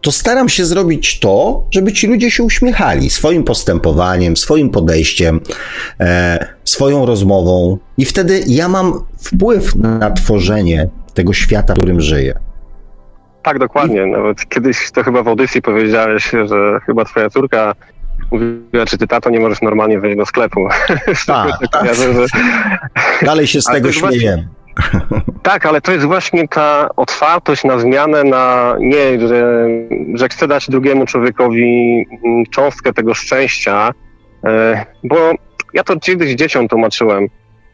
to staram się zrobić to, żeby ci ludzie się uśmiechali swoim postępowaniem, swoim podejściem, e, swoją rozmową, i wtedy ja mam wpływ na tworzenie tego świata, w którym żyję. Tak, dokładnie. Nawet kiedyś to chyba w audycji powiedziałeś, że chyba twoja córka mówiła, czy ty tato nie możesz normalnie wejść do sklepu. Tak, tak. że... Dalej się z tego śmieję. Tak, ale to jest właśnie ta otwartość na zmianę, na nie, że, że chcę dać drugiemu człowiekowi mm, cząstkę tego szczęścia, e, bo ja to kiedyś dzieciom tłumaczyłem,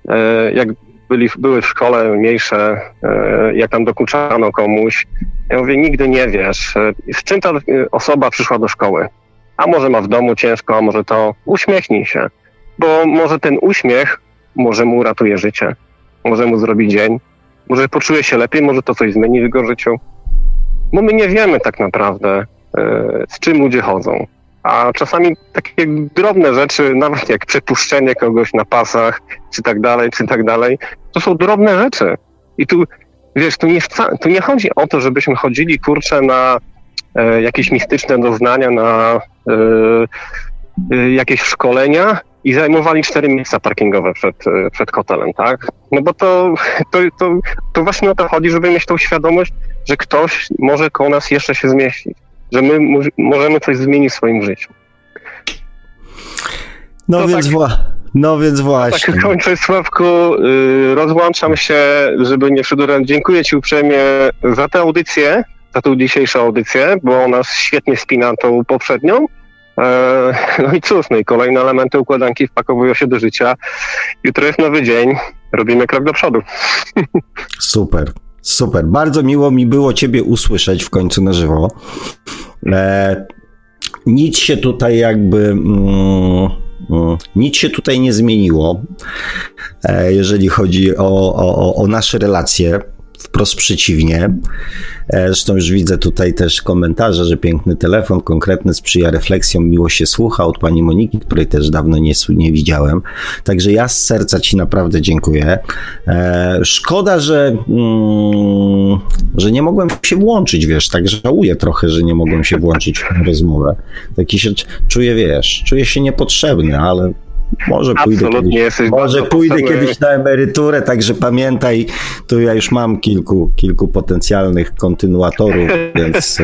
e, jak byli, były w szkole mniejsze, e, jak tam dokuczano komuś. Ja mówię, nigdy nie wiesz, z czym ta osoba przyszła do szkoły a może ma w domu ciężko, a może to uśmiechnij się, bo może ten uśmiech może mu uratuje życie, może mu zrobi dzień, może poczuje się lepiej, może to coś zmieni w jego życiu. Bo my nie wiemy tak naprawdę, e, z czym ludzie chodzą. A czasami takie drobne rzeczy, nawet jak przepuszczenie kogoś na pasach, czy tak dalej, czy tak dalej, to są drobne rzeczy. I tu, wiesz, tu nie, tu nie chodzi o to, żebyśmy chodzili, kurczę, na jakieś mistyczne doznania, na e, e, jakieś szkolenia i zajmowali cztery miejsca parkingowe przed, e, przed hotelem, tak? No bo to, to, to, to właśnie o to chodzi, żeby mieć tą świadomość, że ktoś może koło nas jeszcze się zmieścić, że my możemy coś zmienić w swoim życiu. No, no więc, tak, wła- no więc właśnie. Tak kończę, Sławku. Yy, rozłączam się, żeby nie przedłużać. Dziękuję Ci uprzejmie za tę audycję, za tą dzisiejszą audycję, bo ona świetnie spina tą poprzednią. E, no i cóż, no i kolejne elementy układanki wpakowują się do życia. Jutro jest nowy dzień, robimy krok do przodu. Super, super. Bardzo miło mi było Ciebie usłyszeć w końcu na żywo. E, nic się tutaj jakby. Mm, mm, nic się tutaj nie zmieniło, e, jeżeli chodzi o, o, o nasze relacje wprost przeciwnie. E, zresztą już widzę tutaj też komentarze, że piękny telefon, konkretny, sprzyja refleksjom, miło się słucha od pani Moniki, której też dawno nie, nie widziałem. Także ja z serca ci naprawdę dziękuję. E, szkoda, że, mm, że nie mogłem się włączyć, wiesz, tak żałuję trochę, że nie mogłem się włączyć w rozmowę. Taki się czuję, wiesz, czuję się niepotrzebny, ale może pójdę, kiedyś, może pójdę kiedyś na emeryturę, także pamiętaj, tu ja już mam kilku, kilku potencjalnych kontynuatorów, więc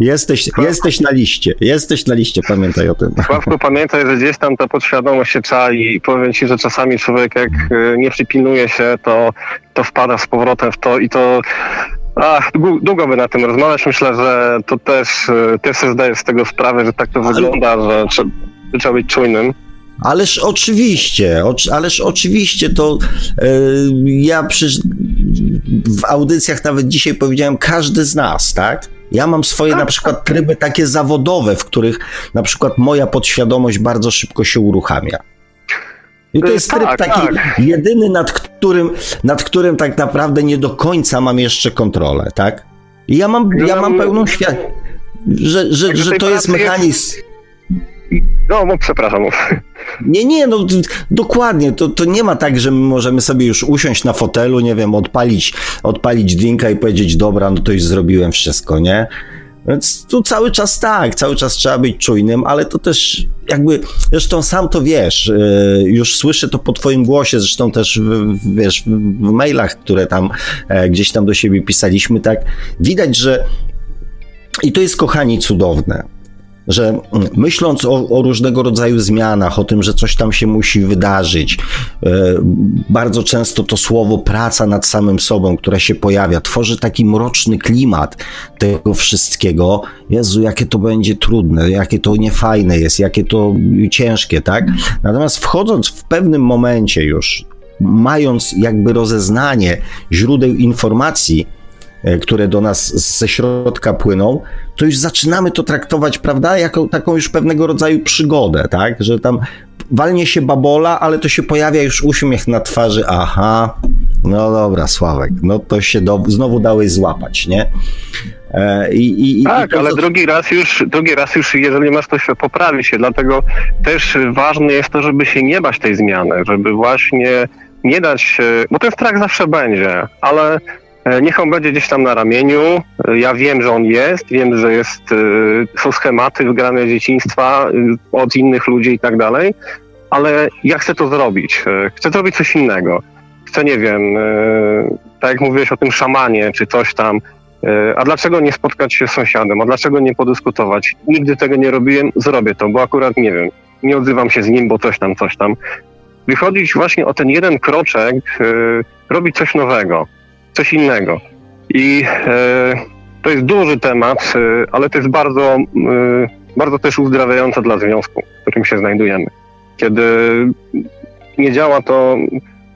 jesteś, jesteś na liście, jesteś na liście, pamiętaj o tym. Sławku, pamiętaj, że gdzieś tam ta podświadomość się czai i powiem ci, że czasami człowiek jak e, nie przypilnuje się, to, to wpada z powrotem w to i to Ach, długo by na tym rozmawiać. Myślę, że to też, e, też sobie zdajesz z tego sprawę, że tak to Ale... wygląda, że trzeba, trzeba być czujnym. Ależ oczywiście, ależ oczywiście to yy, ja przy, w audycjach nawet dzisiaj powiedziałem każdy z nas, tak? Ja mam swoje na przykład tryby takie zawodowe, w których na przykład moja podświadomość bardzo szybko się uruchamia. I to y, jest tryb tak, taki tak. jedyny, nad którym, nad którym tak naprawdę nie do końca mam jeszcze kontrolę, tak? I ja mam, ja mam pełną świadomość, że, że, że to jest mechanizm. No, no przepraszam. Nie, nie, no dokładnie. To, to nie ma tak, że my możemy sobie już usiąść na fotelu, nie wiem, odpalić, odpalić drinka i powiedzieć, dobra, no to już zrobiłem wszystko, nie? Więc tu cały czas tak, cały czas trzeba być czujnym, ale to też jakby, zresztą sam to wiesz, y, już słyszę to po twoim głosie, zresztą też wiesz, w mailach, które tam e, gdzieś tam do siebie pisaliśmy, tak, widać, że i to jest, kochani, cudowne że mm, myśląc o, o, różnego rodzaju zmianach, o tym, że coś tam się musi wydarzyć, e, bardzo często to słowo praca nad samym sobą, które się pojawia, tworzy taki mroczny klimat tego wszystkiego. Jezu, jakie to będzie trudne, jakie to niefajne jest, jakie to ciężkie, tak? Natomiast wchodząc w pewnym momencie już, mając jakby rozeznanie źródeł informacji, E, które do nas ze środka płyną, to już zaczynamy to traktować, prawda, jako taką już pewnego rodzaju przygodę, tak, że tam walnie się babola, ale to się pojawia już uśmiech na twarzy, aha, no dobra, Sławek, no to się do, znowu dałeś złapać, nie? E, I, i, tak, i to, ale co... drugi raz już, drugi raz już, jeżeli masz to się poprawi się, dlatego też ważne jest to, żeby się nie bać tej zmiany, żeby właśnie nie dać, bo ten strach zawsze będzie, ale niech on będzie gdzieś tam na ramieniu. E, ja wiem, że on jest, wiem, że jest, e, są schematy wygrane dzieciństwa od innych ludzi i tak dalej, ale ja chcę to zrobić. Chcę zrobić coś innego. Chcę, nie wiem, tak jak mówiłeś o tym szamanie, czy coś tam. A dlaczego nie spotkać się z sąsiadem? A dlaczego nie podyskutować? Nigdy tego nie robiłem, zrobię to, bo akurat nie wiem, nie odzywam się z nim, bo coś tam, coś tam. Wychodzić właśnie o ten jeden kroczek, robić coś nowego coś innego. I e, to jest duży temat, e, ale to jest bardzo, e, bardzo też uzdrawiające dla związku, w którym się znajdujemy. Kiedy nie działa to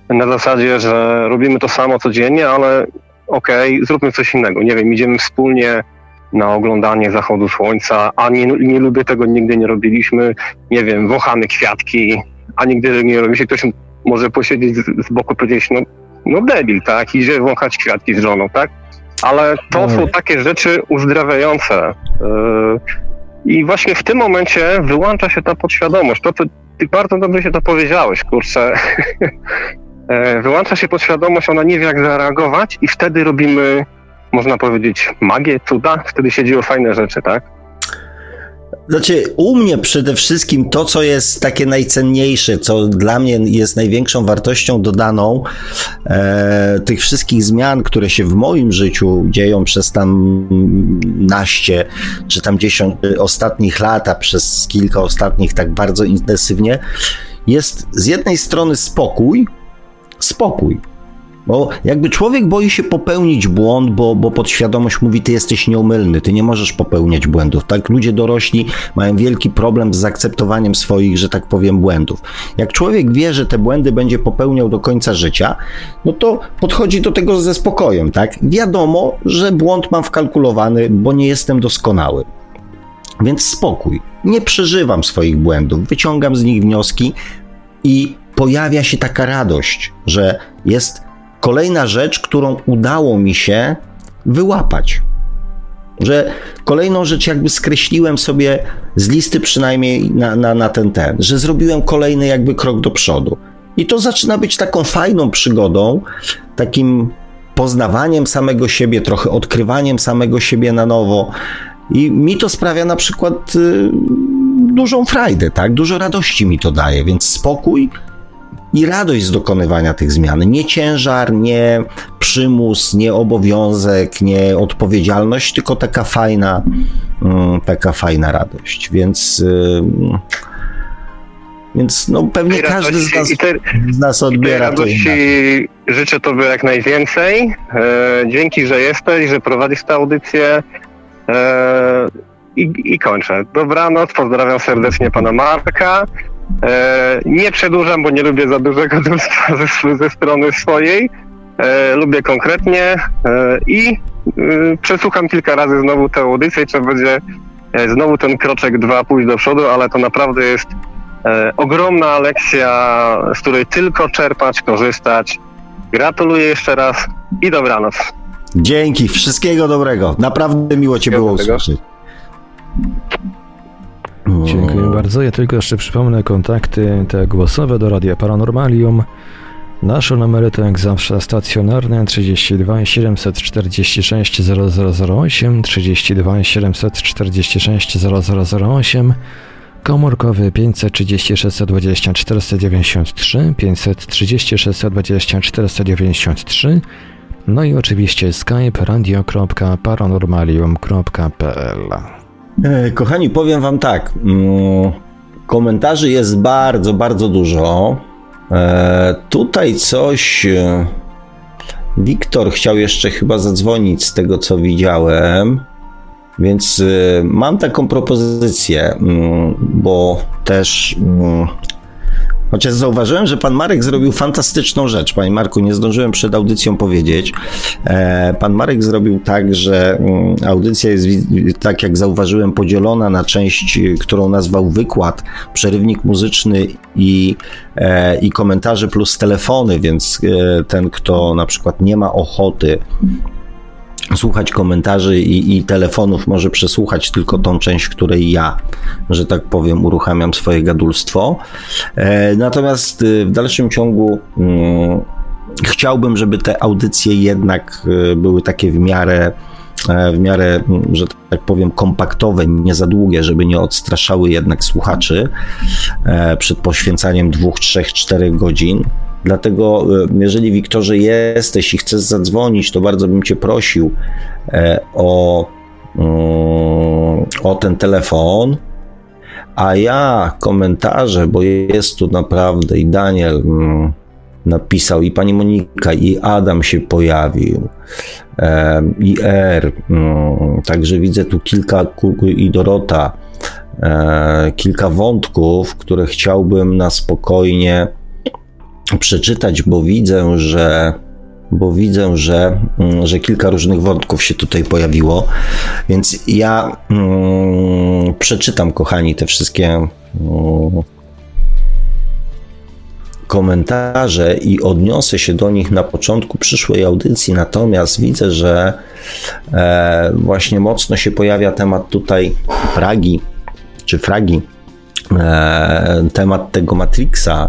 na zasadzie, że robimy to samo codziennie, ale okej, okay, zróbmy coś innego. Nie wiem, idziemy wspólnie na oglądanie zachodu słońca, a nie, nie lubię tego, nigdy nie robiliśmy. Nie wiem, wąchamy kwiatki, a nigdy nie robiliśmy. Ktoś może posiedzieć z, z boku i powiedzieć, no no debil, tak, idzie wąchać kwiatki z żoną, tak? Ale to no. są takie rzeczy uzdrawiające. Yy, I właśnie w tym momencie wyłącza się ta podświadomość. To, ty, ty bardzo dobrze się to powiedziałeś, kurczę. E, wyłącza się podświadomość, ona nie wie jak zareagować i wtedy robimy, można powiedzieć, magię, cuda. Wtedy się dzieją fajne rzeczy, tak? Znaczy, u mnie przede wszystkim to, co jest takie najcenniejsze, co dla mnie jest największą wartością dodaną e, tych wszystkich zmian, które się w moim życiu dzieją przez tam naście, czy tam dziesiąt ostatnich lat, a przez kilka ostatnich tak bardzo intensywnie, jest z jednej strony spokój, spokój bo jakby człowiek boi się popełnić błąd, bo, bo podświadomość mówi, ty jesteś nieumylny, ty nie możesz popełniać błędów. Tak, ludzie dorośli mają wielki problem z zaakceptowaniem swoich, że tak powiem, błędów. Jak człowiek wie, że te błędy będzie popełniał do końca życia, no to podchodzi do tego ze spokojem, tak? Wiadomo, że błąd mam wkalkulowany, bo nie jestem doskonały. Więc spokój. Nie przeżywam swoich błędów, wyciągam z nich wnioski i pojawia się taka radość, że jest kolejna rzecz, którą udało mi się wyłapać. Że kolejną rzecz jakby skreśliłem sobie z listy przynajmniej na, na, na ten ten, że zrobiłem kolejny jakby krok do przodu. I to zaczyna być taką fajną przygodą, takim poznawaniem samego siebie, trochę odkrywaniem samego siebie na nowo. I mi to sprawia na przykład y, dużą frajdę, tak? Dużo radości mi to daje, więc spokój i radość z dokonywania tych zmian. Nie ciężar, nie przymus, nie obowiązek, nie odpowiedzialność, tylko taka fajna, mm, taka fajna radość. Więc. Więc no, pewnie każdy z nas, te, z nas odbiera to Życzę Tobie jak najwięcej. E, dzięki, że jesteś, że prowadzisz tę audycję. E, i, I kończę. Dobranoc, pozdrawiam serdecznie pana Marka. E, nie przedłużam, bo nie lubię za dużego dulstwa ze, ze strony swojej. E, lubię konkretnie e, i przesłucham kilka razy znowu tę audycję i trzeba będzie znowu ten kroczek dwa pójść do przodu, ale to naprawdę jest ogromna lekcja, z której tylko czerpać, korzystać. Gratuluję jeszcze raz i dobranoc. Dzięki, wszystkiego dobrego. Naprawdę miło Cię było usłyszeć. Dziękuję bardzo. Ja tylko jeszcze przypomnę kontakty te głosowe do Radia Paranormalium. Nasze numery to jak zawsze stacjonarne 32 746 0008, 32 746 0008, komórkowy 530 620 493, 530 620 493, no i oczywiście skype radio.paranormalium.pl. E, kochani, powiem Wam tak. Mm, komentarzy jest bardzo, bardzo dużo. E, tutaj coś. E, Wiktor chciał jeszcze chyba zadzwonić z tego, co widziałem. Więc mam taką propozycję, mm, bo też mm, Chociaż zauważyłem, że pan Marek zrobił fantastyczną rzecz. Panie Marku, nie zdążyłem przed audycją powiedzieć. E, pan Marek zrobił tak, że mm, audycja jest, tak jak zauważyłem, podzielona na część, którą nazwał wykład, przerywnik muzyczny i, e, i komentarze plus telefony, więc e, ten, kto na przykład nie ma ochoty słuchać komentarzy i, i, telefonów, może przesłuchać tylko tą część, której ja, że tak powiem, uruchamiam swoje gadulstwo. E, natomiast e, w dalszym ciągu mm, chciałbym, żeby te audycje jednak e, były takie w miarę w miarę, że tak powiem, kompaktowe, nie za długie, żeby nie odstraszały jednak słuchaczy przed poświęcaniem dwóch, trzech, czterech godzin. Dlatego, e, jeżeli Wiktorze jesteś i chcesz zadzwonić, to bardzo bym Cię prosił e, o, mm, o ten telefon. A ja komentarze, bo jest tu naprawdę i Daniel mm, napisał, i pani Monika, i Adam się pojawił, e, i R. Mm, także widzę tu kilka, i Dorota, kilka wątków, które chciałbym na spokojnie przeczytać, bo widzę, że bo widzę, że, mm, że kilka różnych wątków się tutaj pojawiło. Więc ja mm, przeczytam, kochani, te wszystkie mm, komentarze i odniosę się do nich na początku przyszłej audycji. Natomiast widzę, że e, właśnie mocno się pojawia temat tutaj Pragi czy fragi temat tego Matrixa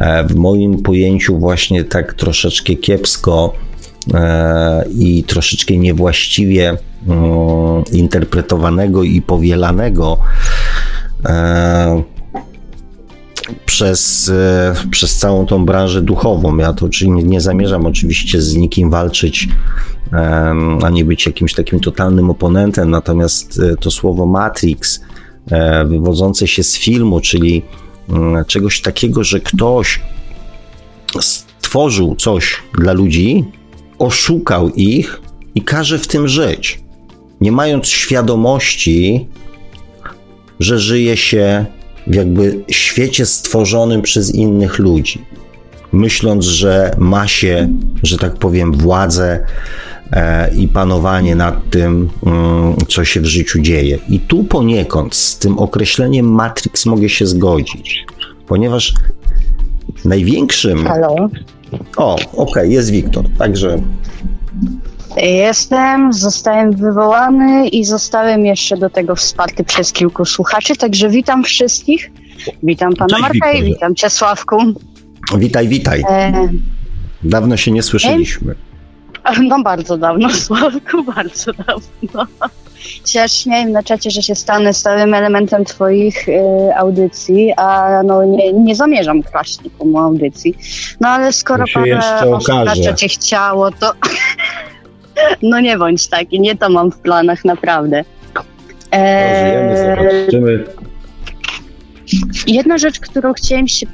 e, w moim pojęciu właśnie tak troszeczkę kiepsko i troszeczkę niewłaściwie mm, interpretowanego i powielanego przez, e, przez całą tą branżę duchową. Ja to czyli nie, nie zamierzam oczywiście z nikim walczyć, ani być jakimś takim totalnym oponentem, natomiast e, to słowo Matrix, e, wywodzące się z filmu, czyli mm, czegoś takiego, że ktoś stworzył coś dla ludzi, oszukał ich i każe w tym żyć, nie mając świadomości, że żyje się w jakby świecie stworzonym przez innych ludzi, myśląc, że ma się, że tak powiem, władzę e, i panowanie nad tym, mm, co się w życiu dzieje. I tu poniekąd z tym określeniem Matrix mogę się zgodzić, ponieważ największym. Halo. O, okej, okay, jest Wiktor, także Jestem, zostałem wywołany i zostałem jeszcze do tego wsparty przez kilku słuchaczy, także witam wszystkich. Witam pana Cześć, Marka i witam cię Sławku. Witaj, witaj. E... Dawno się nie słyszeliśmy. No bardzo dawno, Sławku, bardzo dawno. Się śmieję na czacie, że się stanę stałym elementem twoich y, audycji, a no nie, nie zamierzam kraść nikomu audycji. No ale skoro parę osób na czacie chciało, to No nie bądź taki, nie to mam w planach, naprawdę. Eee. Jedna rzecz, którą chciałem się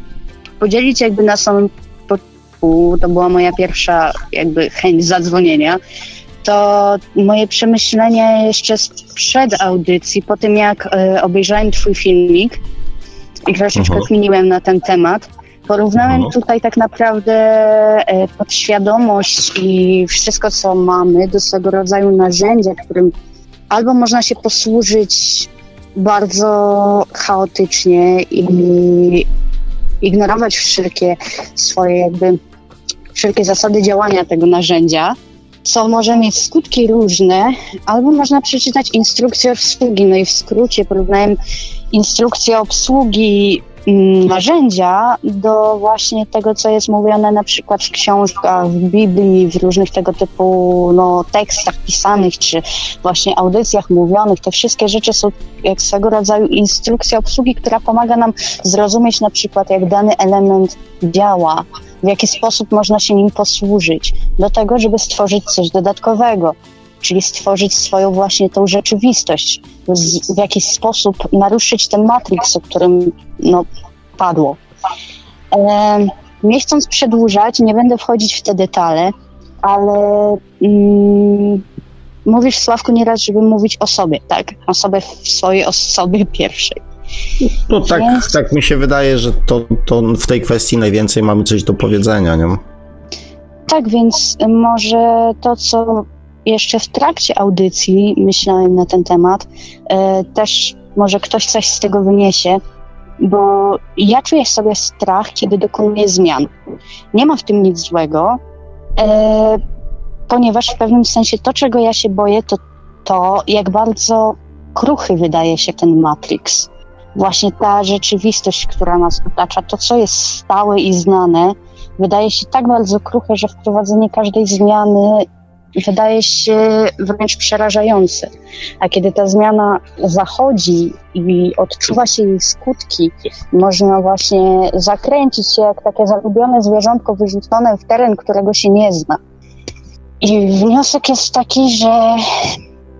podzielić jakby na samym początku, to była moja pierwsza jakby chęć zadzwonienia, to moje przemyślenia jeszcze sprzed audycji, po tym jak e, obejrzałem twój filmik i troszeczkę uh kminiłem na ten temat, Porównałem no. tutaj tak naprawdę e, podświadomość i wszystko, co mamy, do swego rodzaju narzędzia, którym albo można się posłużyć bardzo chaotycznie i ignorować wszelkie swoje jakby wszelkie zasady działania tego narzędzia, co może mieć skutki różne, albo można przeczytać instrukcję obsługi. No i w skrócie porównałem instrukcję obsługi narzędzia do właśnie tego, co jest mówione na przykład w książkach, w Biblii, w różnych tego typu no, tekstach pisanych, czy właśnie audycjach mówionych. Te wszystkie rzeczy są jak swego rodzaju instrukcja obsługi, która pomaga nam zrozumieć na przykład, jak dany element działa, w jaki sposób można się nim posłużyć, do tego, żeby stworzyć coś dodatkowego czyli stworzyć swoją właśnie tą rzeczywistość, w jakiś sposób naruszyć ten matrix, o którym no, padło. E, nie chcąc przedłużać, nie będę wchodzić w te detale, ale mm, mówisz Sławku nieraz, żeby mówić o sobie, tak? O sobie w swojej osobie pierwszej. No tak, Więc... tak mi się wydaje, że to, to w tej kwestii najwięcej mamy coś do powiedzenia, nie? Tak, więc może to, co jeszcze w trakcie audycji myślałem na ten temat. E, też może ktoś coś z tego wyniesie, bo ja czuję sobie strach, kiedy dokonuję zmian. Nie ma w tym nic złego, e, ponieważ w pewnym sensie to, czego ja się boję, to to, jak bardzo kruchy wydaje się ten Matrix. Właśnie ta rzeczywistość, która nas otacza, to, co jest stałe i znane, wydaje się tak bardzo kruche, że wprowadzenie każdej zmiany wydaje się wręcz przerażający. A kiedy ta zmiana zachodzi i odczuwa się jej skutki, można właśnie zakręcić się jak takie zagubione zwierzątko wyrzucone w teren, którego się nie zna. I wniosek jest taki, że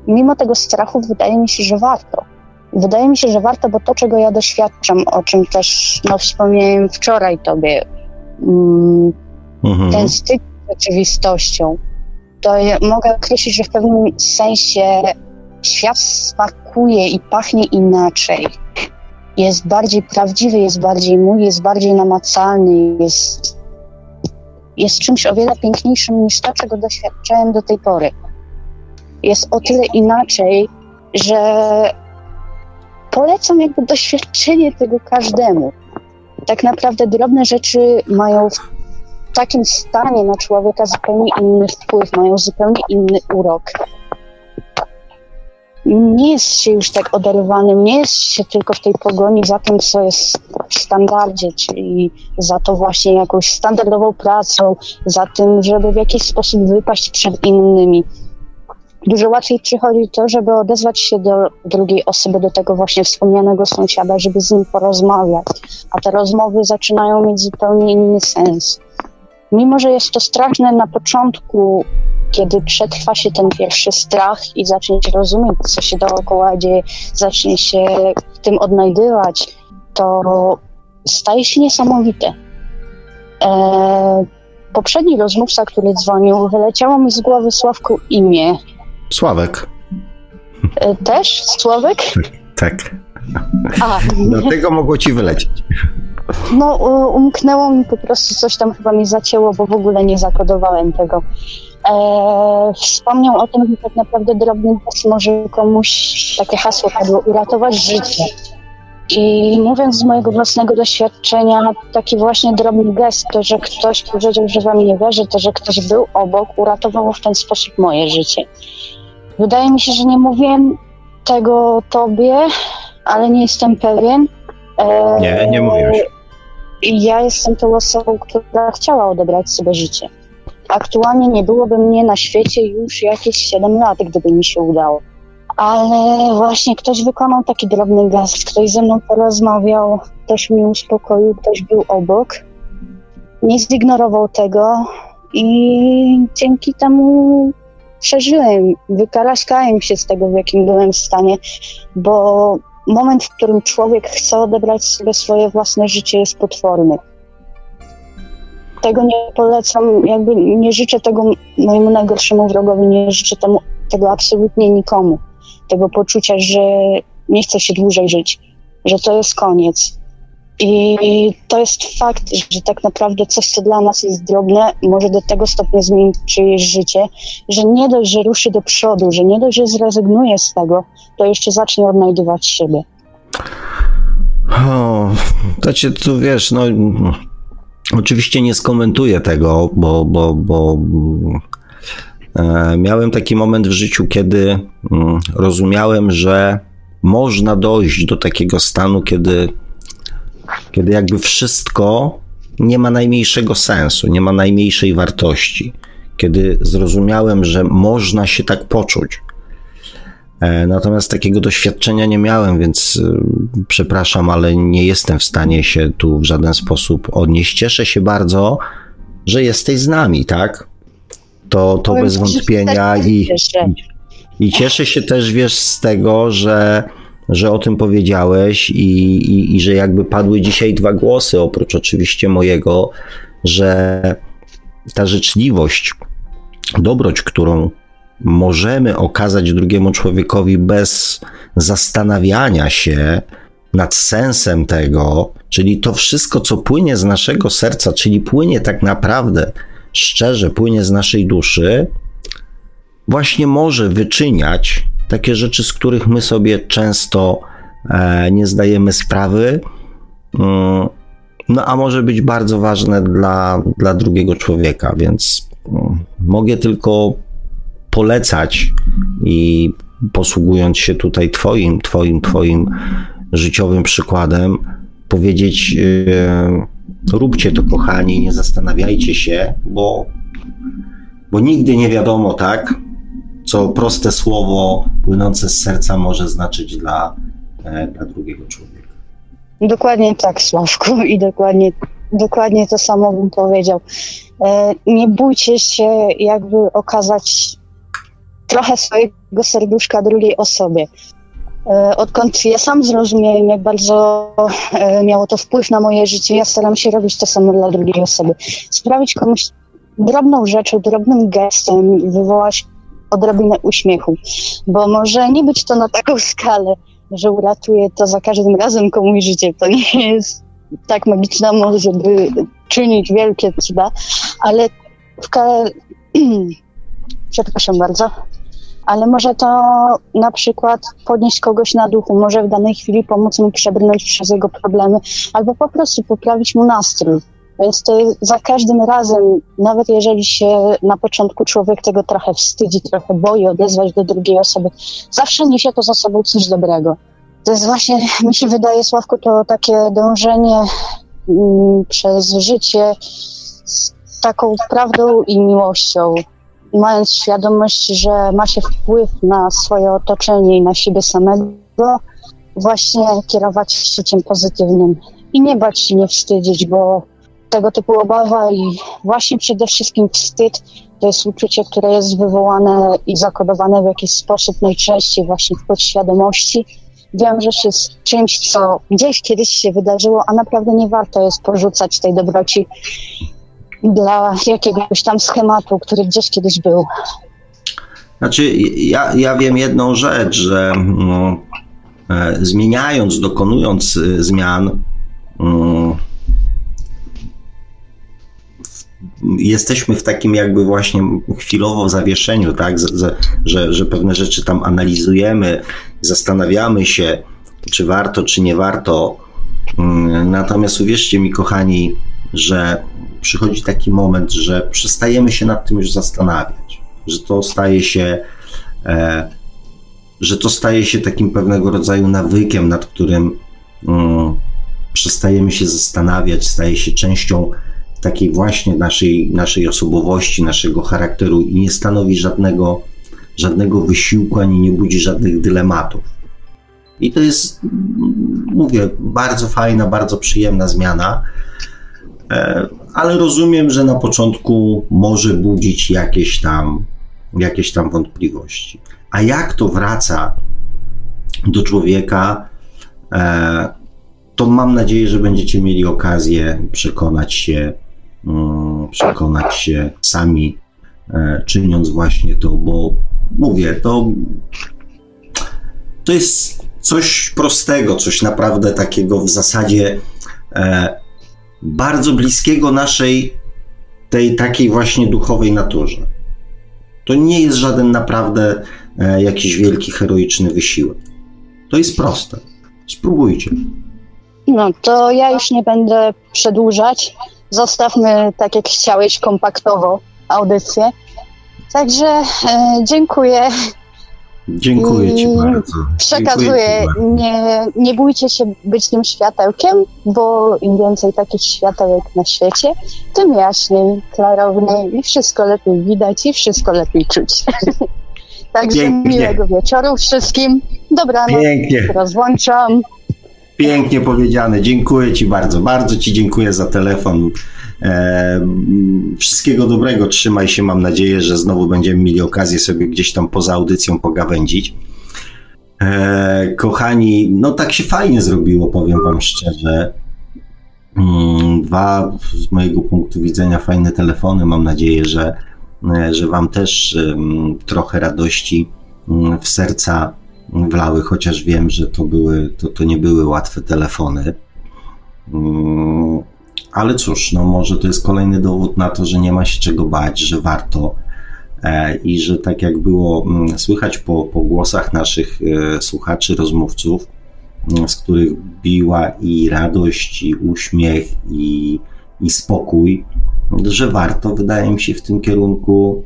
mimo tego strachu wydaje mi się, że warto. Wydaje mi się, że warto, bo to, czego ja doświadczam, o czym też no, wspomniałem wczoraj tobie, mm, mhm. ten styk z rzeczywistością, to mogę określić, że w pewnym sensie świat smakuje i pachnie inaczej. Jest bardziej prawdziwy, jest bardziej mój, jest bardziej namacalny, jest, jest czymś o wiele piękniejszym niż to, czego doświadczałem do tej pory. Jest o tyle inaczej, że polecam jakby doświadczenie tego każdemu. Tak naprawdę drobne rzeczy mają takim stanie na człowieka zupełnie inny wpływ, mają zupełnie inny urok. nie jest się już tak oderwanym, nie jest się tylko w tej pogoni za tym, co jest w standardzie, czyli za to właśnie jakąś standardową pracą, za tym, żeby w jakiś sposób wypaść przed innymi. Dużo łatwiej przychodzi to, żeby odezwać się do drugiej osoby, do tego właśnie wspomnianego sąsiada, żeby z nim porozmawiać, a te rozmowy zaczynają mieć zupełnie inny sens. Mimo, że jest to straszne na początku, kiedy przetrwa się ten pierwszy strach i zacznie się rozumieć, co się dookoła dzieje, zacznie się w tym odnajdywać, to staje się niesamowite. E, poprzedni rozmówca, który dzwonił, wyleciało mi z głowy Sławku imię. Sławek. E, też? Sławek? Tak. A, Dlatego mogło ci wylecieć. No umknęło mi po prostu coś tam chyba mi zacięło, bo w ogóle nie zakodowałem tego. E, wspomniał o tym, że tak naprawdę drobny gest może komuś, takie hasło padło, uratować życie. I mówiąc z mojego własnego doświadczenia, taki właśnie drobny gest, to, że ktoś powiedział, że wam nie wierzy, to, że ktoś był obok, uratowało w ten sposób moje życie. Wydaje mi się, że nie mówiłem tego tobie, ale nie jestem pewien. E, Nie, nie mówiłeś. I ja jestem tą osobą, która chciała odebrać sobie życie. Aktualnie nie byłoby mnie na świecie już jakieś 7 lat, gdyby mi się udało. Ale właśnie ktoś wykonał taki drobny gest, ktoś ze mną porozmawiał, ktoś mnie uspokoił, ktoś był obok. Nie zignorował tego i dzięki temu przeżyłem, wykaraskałem się z tego, w jakim byłem stanie, bo moment, w którym człowiek chce odebrać sobie swoje własne życie, jest potworny. Tego nie polecam, jakby nie życzę tego mojemu najgorszemu wrogowi, nie życzę temu, tego absolutnie nikomu. Tego poczucia, że nie chce się dłużej żyć, że to jest koniec. I to jest fakt, że tak naprawdę coś, co dla nas jest drobne, może do tego stopnia zmienić czyjeś życie, że nie dość, że ruszy do przodu, że nie dość, że zrezygnuje z tego, to jeszcze zacznie odnajdywać siebie. O, to cię tu wiesz, no. Oczywiście nie skomentuję tego, bo, bo, bo e, miałem taki moment w życiu, kiedy mm, rozumiałem, że można dojść do takiego stanu, kiedy, kiedy jakby wszystko nie ma najmniejszego sensu, nie ma najmniejszej wartości. Kiedy zrozumiałem, że można się tak poczuć. E, Natomiast takiego doświadczenia nie miałem, więc y, przepraszam, ale nie jestem w stanie się tu w żaden sposób odnieść. Cieszę się bardzo, że jesteś z nami, tak? To, to bez wątpienia i, i cieszę się też, wiesz, z tego, że, że o tym powiedziałeś i, i, i że jakby padły dzisiaj dwa głosy, oprócz oczywiście mojego, że ta życzliwość, dobroć, którą możemy okazać drugiemu człowiekowi bez zastanawiania się nad sensem tego, czyli to wszystko, co płynie z naszego serca, czyli płynie tak naprawdę szczerze, płynie z naszej duszy, właśnie może wyczyniać takie rzeczy, z których my sobie często e, nie zdajemy sprawy. Mm, No, a może być bardzo ważne dla, dla drugiego człowieka, więc mm, mogę tylko polecać i posługując się tutaj Twoim, Twoim, Twoim życiowym przykładem, powiedzieć: yy, róbcie to, kochani, nie zastanawiajcie się, bo, bo nigdy nie wiadomo, tak, co proste słowo płynące z serca może znaczyć dla, e, dla drugiego człowieka. Dokładnie tak, Sławku, i dokładnie, dokładnie to samo bym powiedział. E, nie bójcie się jakby okazać trochę swojego serduszka drugiej osobie. E, odkąd ja sam zrozumiałem, jak bardzo miało to wpływ na moje życie, ja staram się robić to samo dla drugiej osoby. Sprawić komuś drobną rzeczą, drobnym gestem, wywołać odrobinę uśmiechu. Bo może nie być to na taką skalę, że uratuje to za każdym razem komuś życie. To nie jest tak magiczna moc, żeby czynić wielkie cuda, ale w ka- przepraszam bardzo, ale może to na przykład podnieść kogoś na duchu, może w danej chwili pomóc mu przebrnąć przez jego problemy, albo po prostu poprawić mu nastrój. Więc to za każdym razem, nawet jeżeli się na początku człowiek tego trochę wstydzi, trochę boi odezwać do drugiej osoby, zawsze niesie to za sobą coś dobrego. To jest właśnie, mi się wydaje, Sławku, to takie dążenie mm, przez życie z taką prawdą i miłością, mając świadomość, że ma się wpływ na swoje otoczenie i na siebie samego, właśnie kierować życiem pozytywnym i nie bać się, nie wstydzić, bo tego typu obawa i właśnie przede wszystkim wstyd to jest uczucie, które jest wywołane i zakodowane w jakiś sposób najczęściej właśnie w podświadomości. Wiem, że się z czymś, co gdzieś kiedyś się wydarzyło, a naprawdę nie warto jest porzucać tej dobroci dla jakiegoś tam schematu, który gdzieś kiedyś był. Znaczy, ja, ja wiem jedną rzecz, że no, zmieniając, dokonując e, zmian, jesteśmy w takim jakby właśnie chwilowo zawieszeniu, tak, że, że, pewne rzeczy tam analizujemy, zastanawiamy się, czy warto, czy nie warto. Mm, natomiast uwierzcie mi, kochani, że przychodzi taki moment, że przestajemy się nad tym już zastanawiać, że to staje się, e, że to staje się takim pewnego rodzaju nawykiem, nad którym mm, przestajemy się zastanawiać, staje się częścią takiej właśnie naszej, naszej osobowości, naszego charakteru i nie stanowi żadnego, żadnego wysiłku ani nie budzi żadnych dylematów. I to jest, mówię, bardzo fajna, bardzo przyjemna zmiana, e, ale rozumiem, że na początku może budzić jakieś tam, jakieś tam wątpliwości. A jak to wraca do człowieka, e, to mam nadzieję, że będziecie mieli okazję przekonać się przekonać się sami, e, czyniąc właśnie to, bo mówię, to, to jest coś prostego, coś naprawdę takiego w zasadzie e, bardzo bliskiego naszej tej takiej właśnie duchowej naturze. To nie jest żaden naprawdę e, jakiś wielki, heroiczny wysiłek. To jest proste. Spróbujcie. No to ja już nie będę przedłużać zostawmy tak jak chciałeś kompaktowo audycję. Także e, dziękuję. Dziękuję Ci bardzo. Przekazuję, nie, nie bójcie się być tym światełkiem, bo im więcej takich światełek na świecie, tym jaśniej, klarowniej i wszystko lepiej widać i wszystko lepiej czuć. Także Pięknie. miłego wieczoru wszystkim. Dobranoc. Pięknie. Rozłączam. Pięknie powiedziane. Dziękuję Ci bardzo. Bardzo Ci dziękuję za telefon. E, wszystkiego dobrego. Trzymaj się. Mam nadzieję, że znowu będziemy mieli okazję sobie gdzieś tam poza audycją pogawędzić. E, kochani, no tak się fajnie zrobiło, powiem Wam szczerze. Mm, dwa z mojego punktu widzenia fajne telefony. Mam nadzieję, że, e, że Wam też trochę radości mm, w serca wlały, chociaż wiem, że to, były, to, to nie były łatwe telefony. Mm, ale cóż, no może to jest kolejny dowód na to, że nie ma się czego bać, że warto e, i że tak jak było mm, słychać po, po głosach naszych e, słuchaczy, rozmówców, mm, z których biła i radość, i uśmiech, i, i spokój, że warto, wydaje mi się, w tym kierunku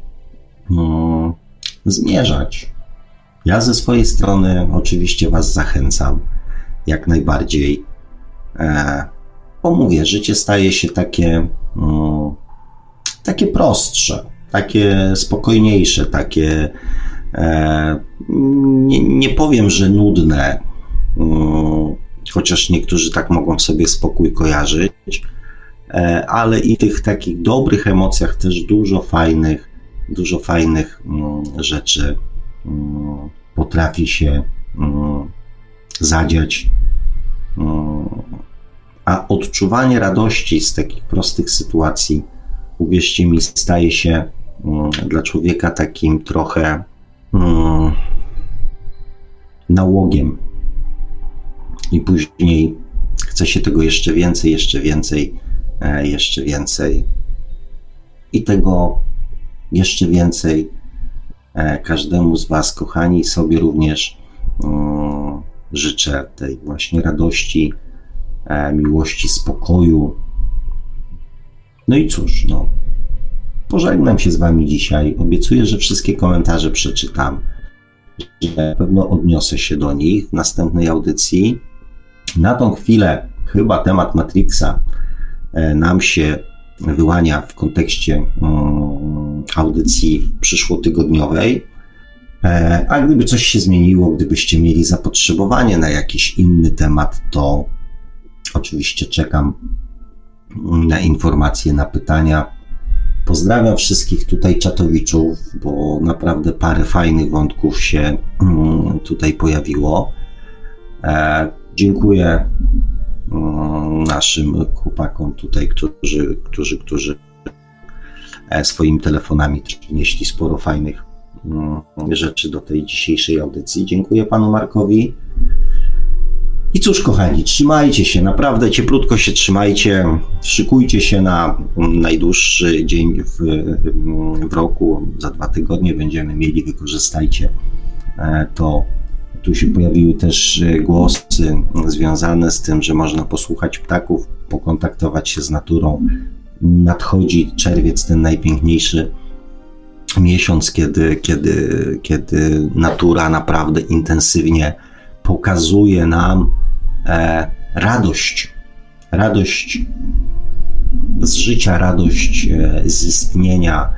zmierzać. Ja ze swojej strony oczywiście Was zachęcam jak najbardziej. E, bo mówię, życie staje się takie, mm, takie prostsze, takie spokojniejsze, takie e, nie, nie powiem, że nudne, mm, chociaż niektórzy tak mogą sobie spokój kojarzyć, e, ale i tych takich dobrych emocjach też dużo fajnych, dużo fajnych mm, rzeczy potrafi się mm, zadziać. Mm, a odczuwanie radości z takich prostych sytuacji, uwierzcie mi, staje się mm, dla człowieka takim trochę nałogiem. I później chce się tego jeszcze więcej, jeszcze więcej, e, jeszcze więcej. I tego jeszcze więcej każdemu z Was, kochani, sobie również mm, życzę tej właśnie radości, e, miłości, spokoju, No i cóż, no, pożegnam się z Wami dzisiaj. Obiecuję, że wszystkie komentarze przeczytam, że na pewno odniosę się do nich w następnej audycji. Na tą chwilę chyba temat Matrixa e, nam się wyłania w kontekście um, audycji przyszłotygodniowej. E, a gdyby coś się zmieniło, gdybyście mieli zapotrzebowanie na jakiś inny temat, to oczywiście czekam na informacje, na pytania. Pozdrawiam wszystkich tutaj czatowiczów, bo naprawdę parę fajnych wątków się mm, tutaj pojawiło. E, dziękuję mm, naszym chłopakom tutaj, którzy, którzy, którzy swoimi telefonami przynieśli sporo fajnych mm, rzeczy do tej dzisiejszej audycji. Dziękuję panu Markowi. I cóż, kochani, trzymajcie się, naprawdę cieplutko się trzymajcie, szykujcie się na najdłuższy dzień w, w roku. Za dwa tygodnie będziemy mieli, wykorzystajcie e, to. Tu się pojawiły też e, głosy związane z tym, że można posłuchać ptaków, pokontaktować się z naturą. Nadchodzi czerwiec, ten najpiękniejszy miesiąc, kiedy, kiedy, kiedy natura naprawdę intensywnie pokazuje nam e, radość, radość z życia, radość e, z istnienia.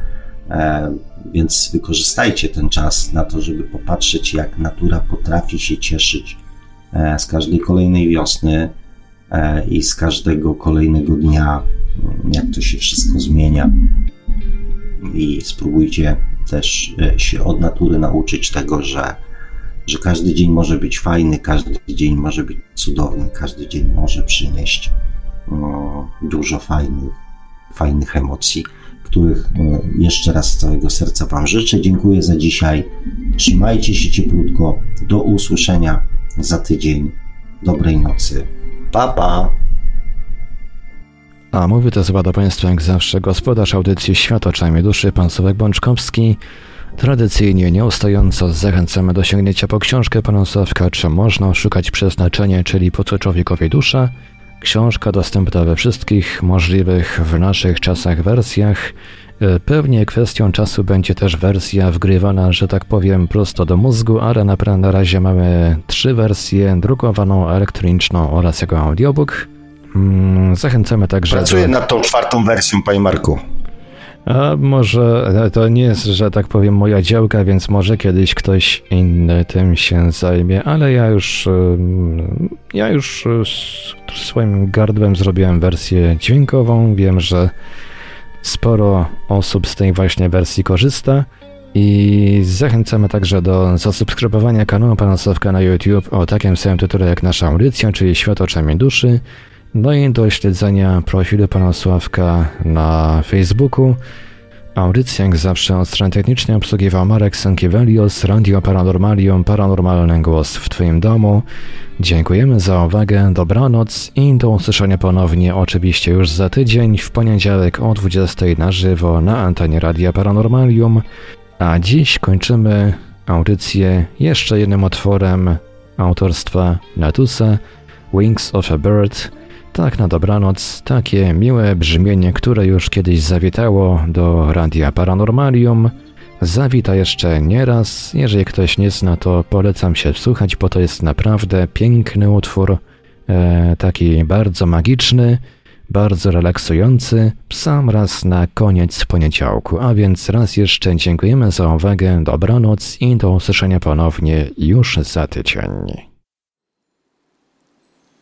E, więc wykorzystajcie ten czas na to, żeby popatrzeć, jak natura potrafi się cieszyć e, z każdej kolejnej wiosny i z każdego kolejnego dnia, jak to się wszystko zmienia. I spróbujcie też e, się od natury nauczyć tego, że że każdy dzień może być fajny, każdy dzień może być cudowny, każdy dzień może przynieść no, dużo fajnych, fajnych emocji, których no, jeszcze raz z całego serca Wam życzę. Dziękuję za dzisiaj. Trzymajcie się cieplutko. Do usłyszenia za tydzień. Dobrej nocy. Pa, pa. A mówi to chyba do Państwa jak zawsze gospodarz audycji Świat oczami duszy, pan Sławek Bączkowski. Tradycyjnie, nieustająco zachęcamy do sięgnięcia po książkę pana Sławka Czy można szukać przeznaczenia, czyli po co człowiekowi dusza? Książka dostępna we wszystkich możliwych w naszych czasach wersjach. E, pewnie kwestią czasu będzie też wersja wgrywana, że tak powiem, prosto do mózgu, ale na, na razie mamy trzy wersje, drukowaną, elektroniczną oraz jako audiobook. Mm, zachęcamy także Pracuję do... nad tą czwartą wersją, panie Marku. A może to nie jest, że tak powiem, moja działka, więc może kiedyś ktoś inny tym się zajmie, ale ja już ja już swoim gardłem zrobiłem wersję dźwiękową. Wiem, że sporo osób z tej właśnie wersji korzysta. I zachęcamy także do zasubskrybowania kanału Pana Sławka na YouTube o takim samym tytule jak nasza audycja, czyli Świat oczami duszy. No i do śledzenia profilu pana Sławka na Facebooku. Audycję jak zawsze od strony technicznej obsługiwał Marek Sankiewelios, Radio Paranormalium, Paranormalny Głos w Twoim domu. Dziękujemy za uwagę, dobranoc i do usłyszenia ponownie oczywiście już za tydzień w poniedziałek o 20 na żywo na antenie Radia Paranormalium. A dziś kończymy audycję jeszcze jednym otworem autorstwa Natusa, Wings of a Bird – tak na dobranoc, takie miłe brzmienie, które już kiedyś zawitało do Radia Paranormalium, zawita jeszcze nieraz. Jeżeli ktoś nie zna, to polecam się słuchać, bo to jest naprawdę piękny utwór, e, taki bardzo magiczny, bardzo relaksujący, sam raz na koniec poniedziałku. A więc raz jeszcze dziękujemy za uwagę, dobranoc i do usłyszenia ponownie już za tydzień.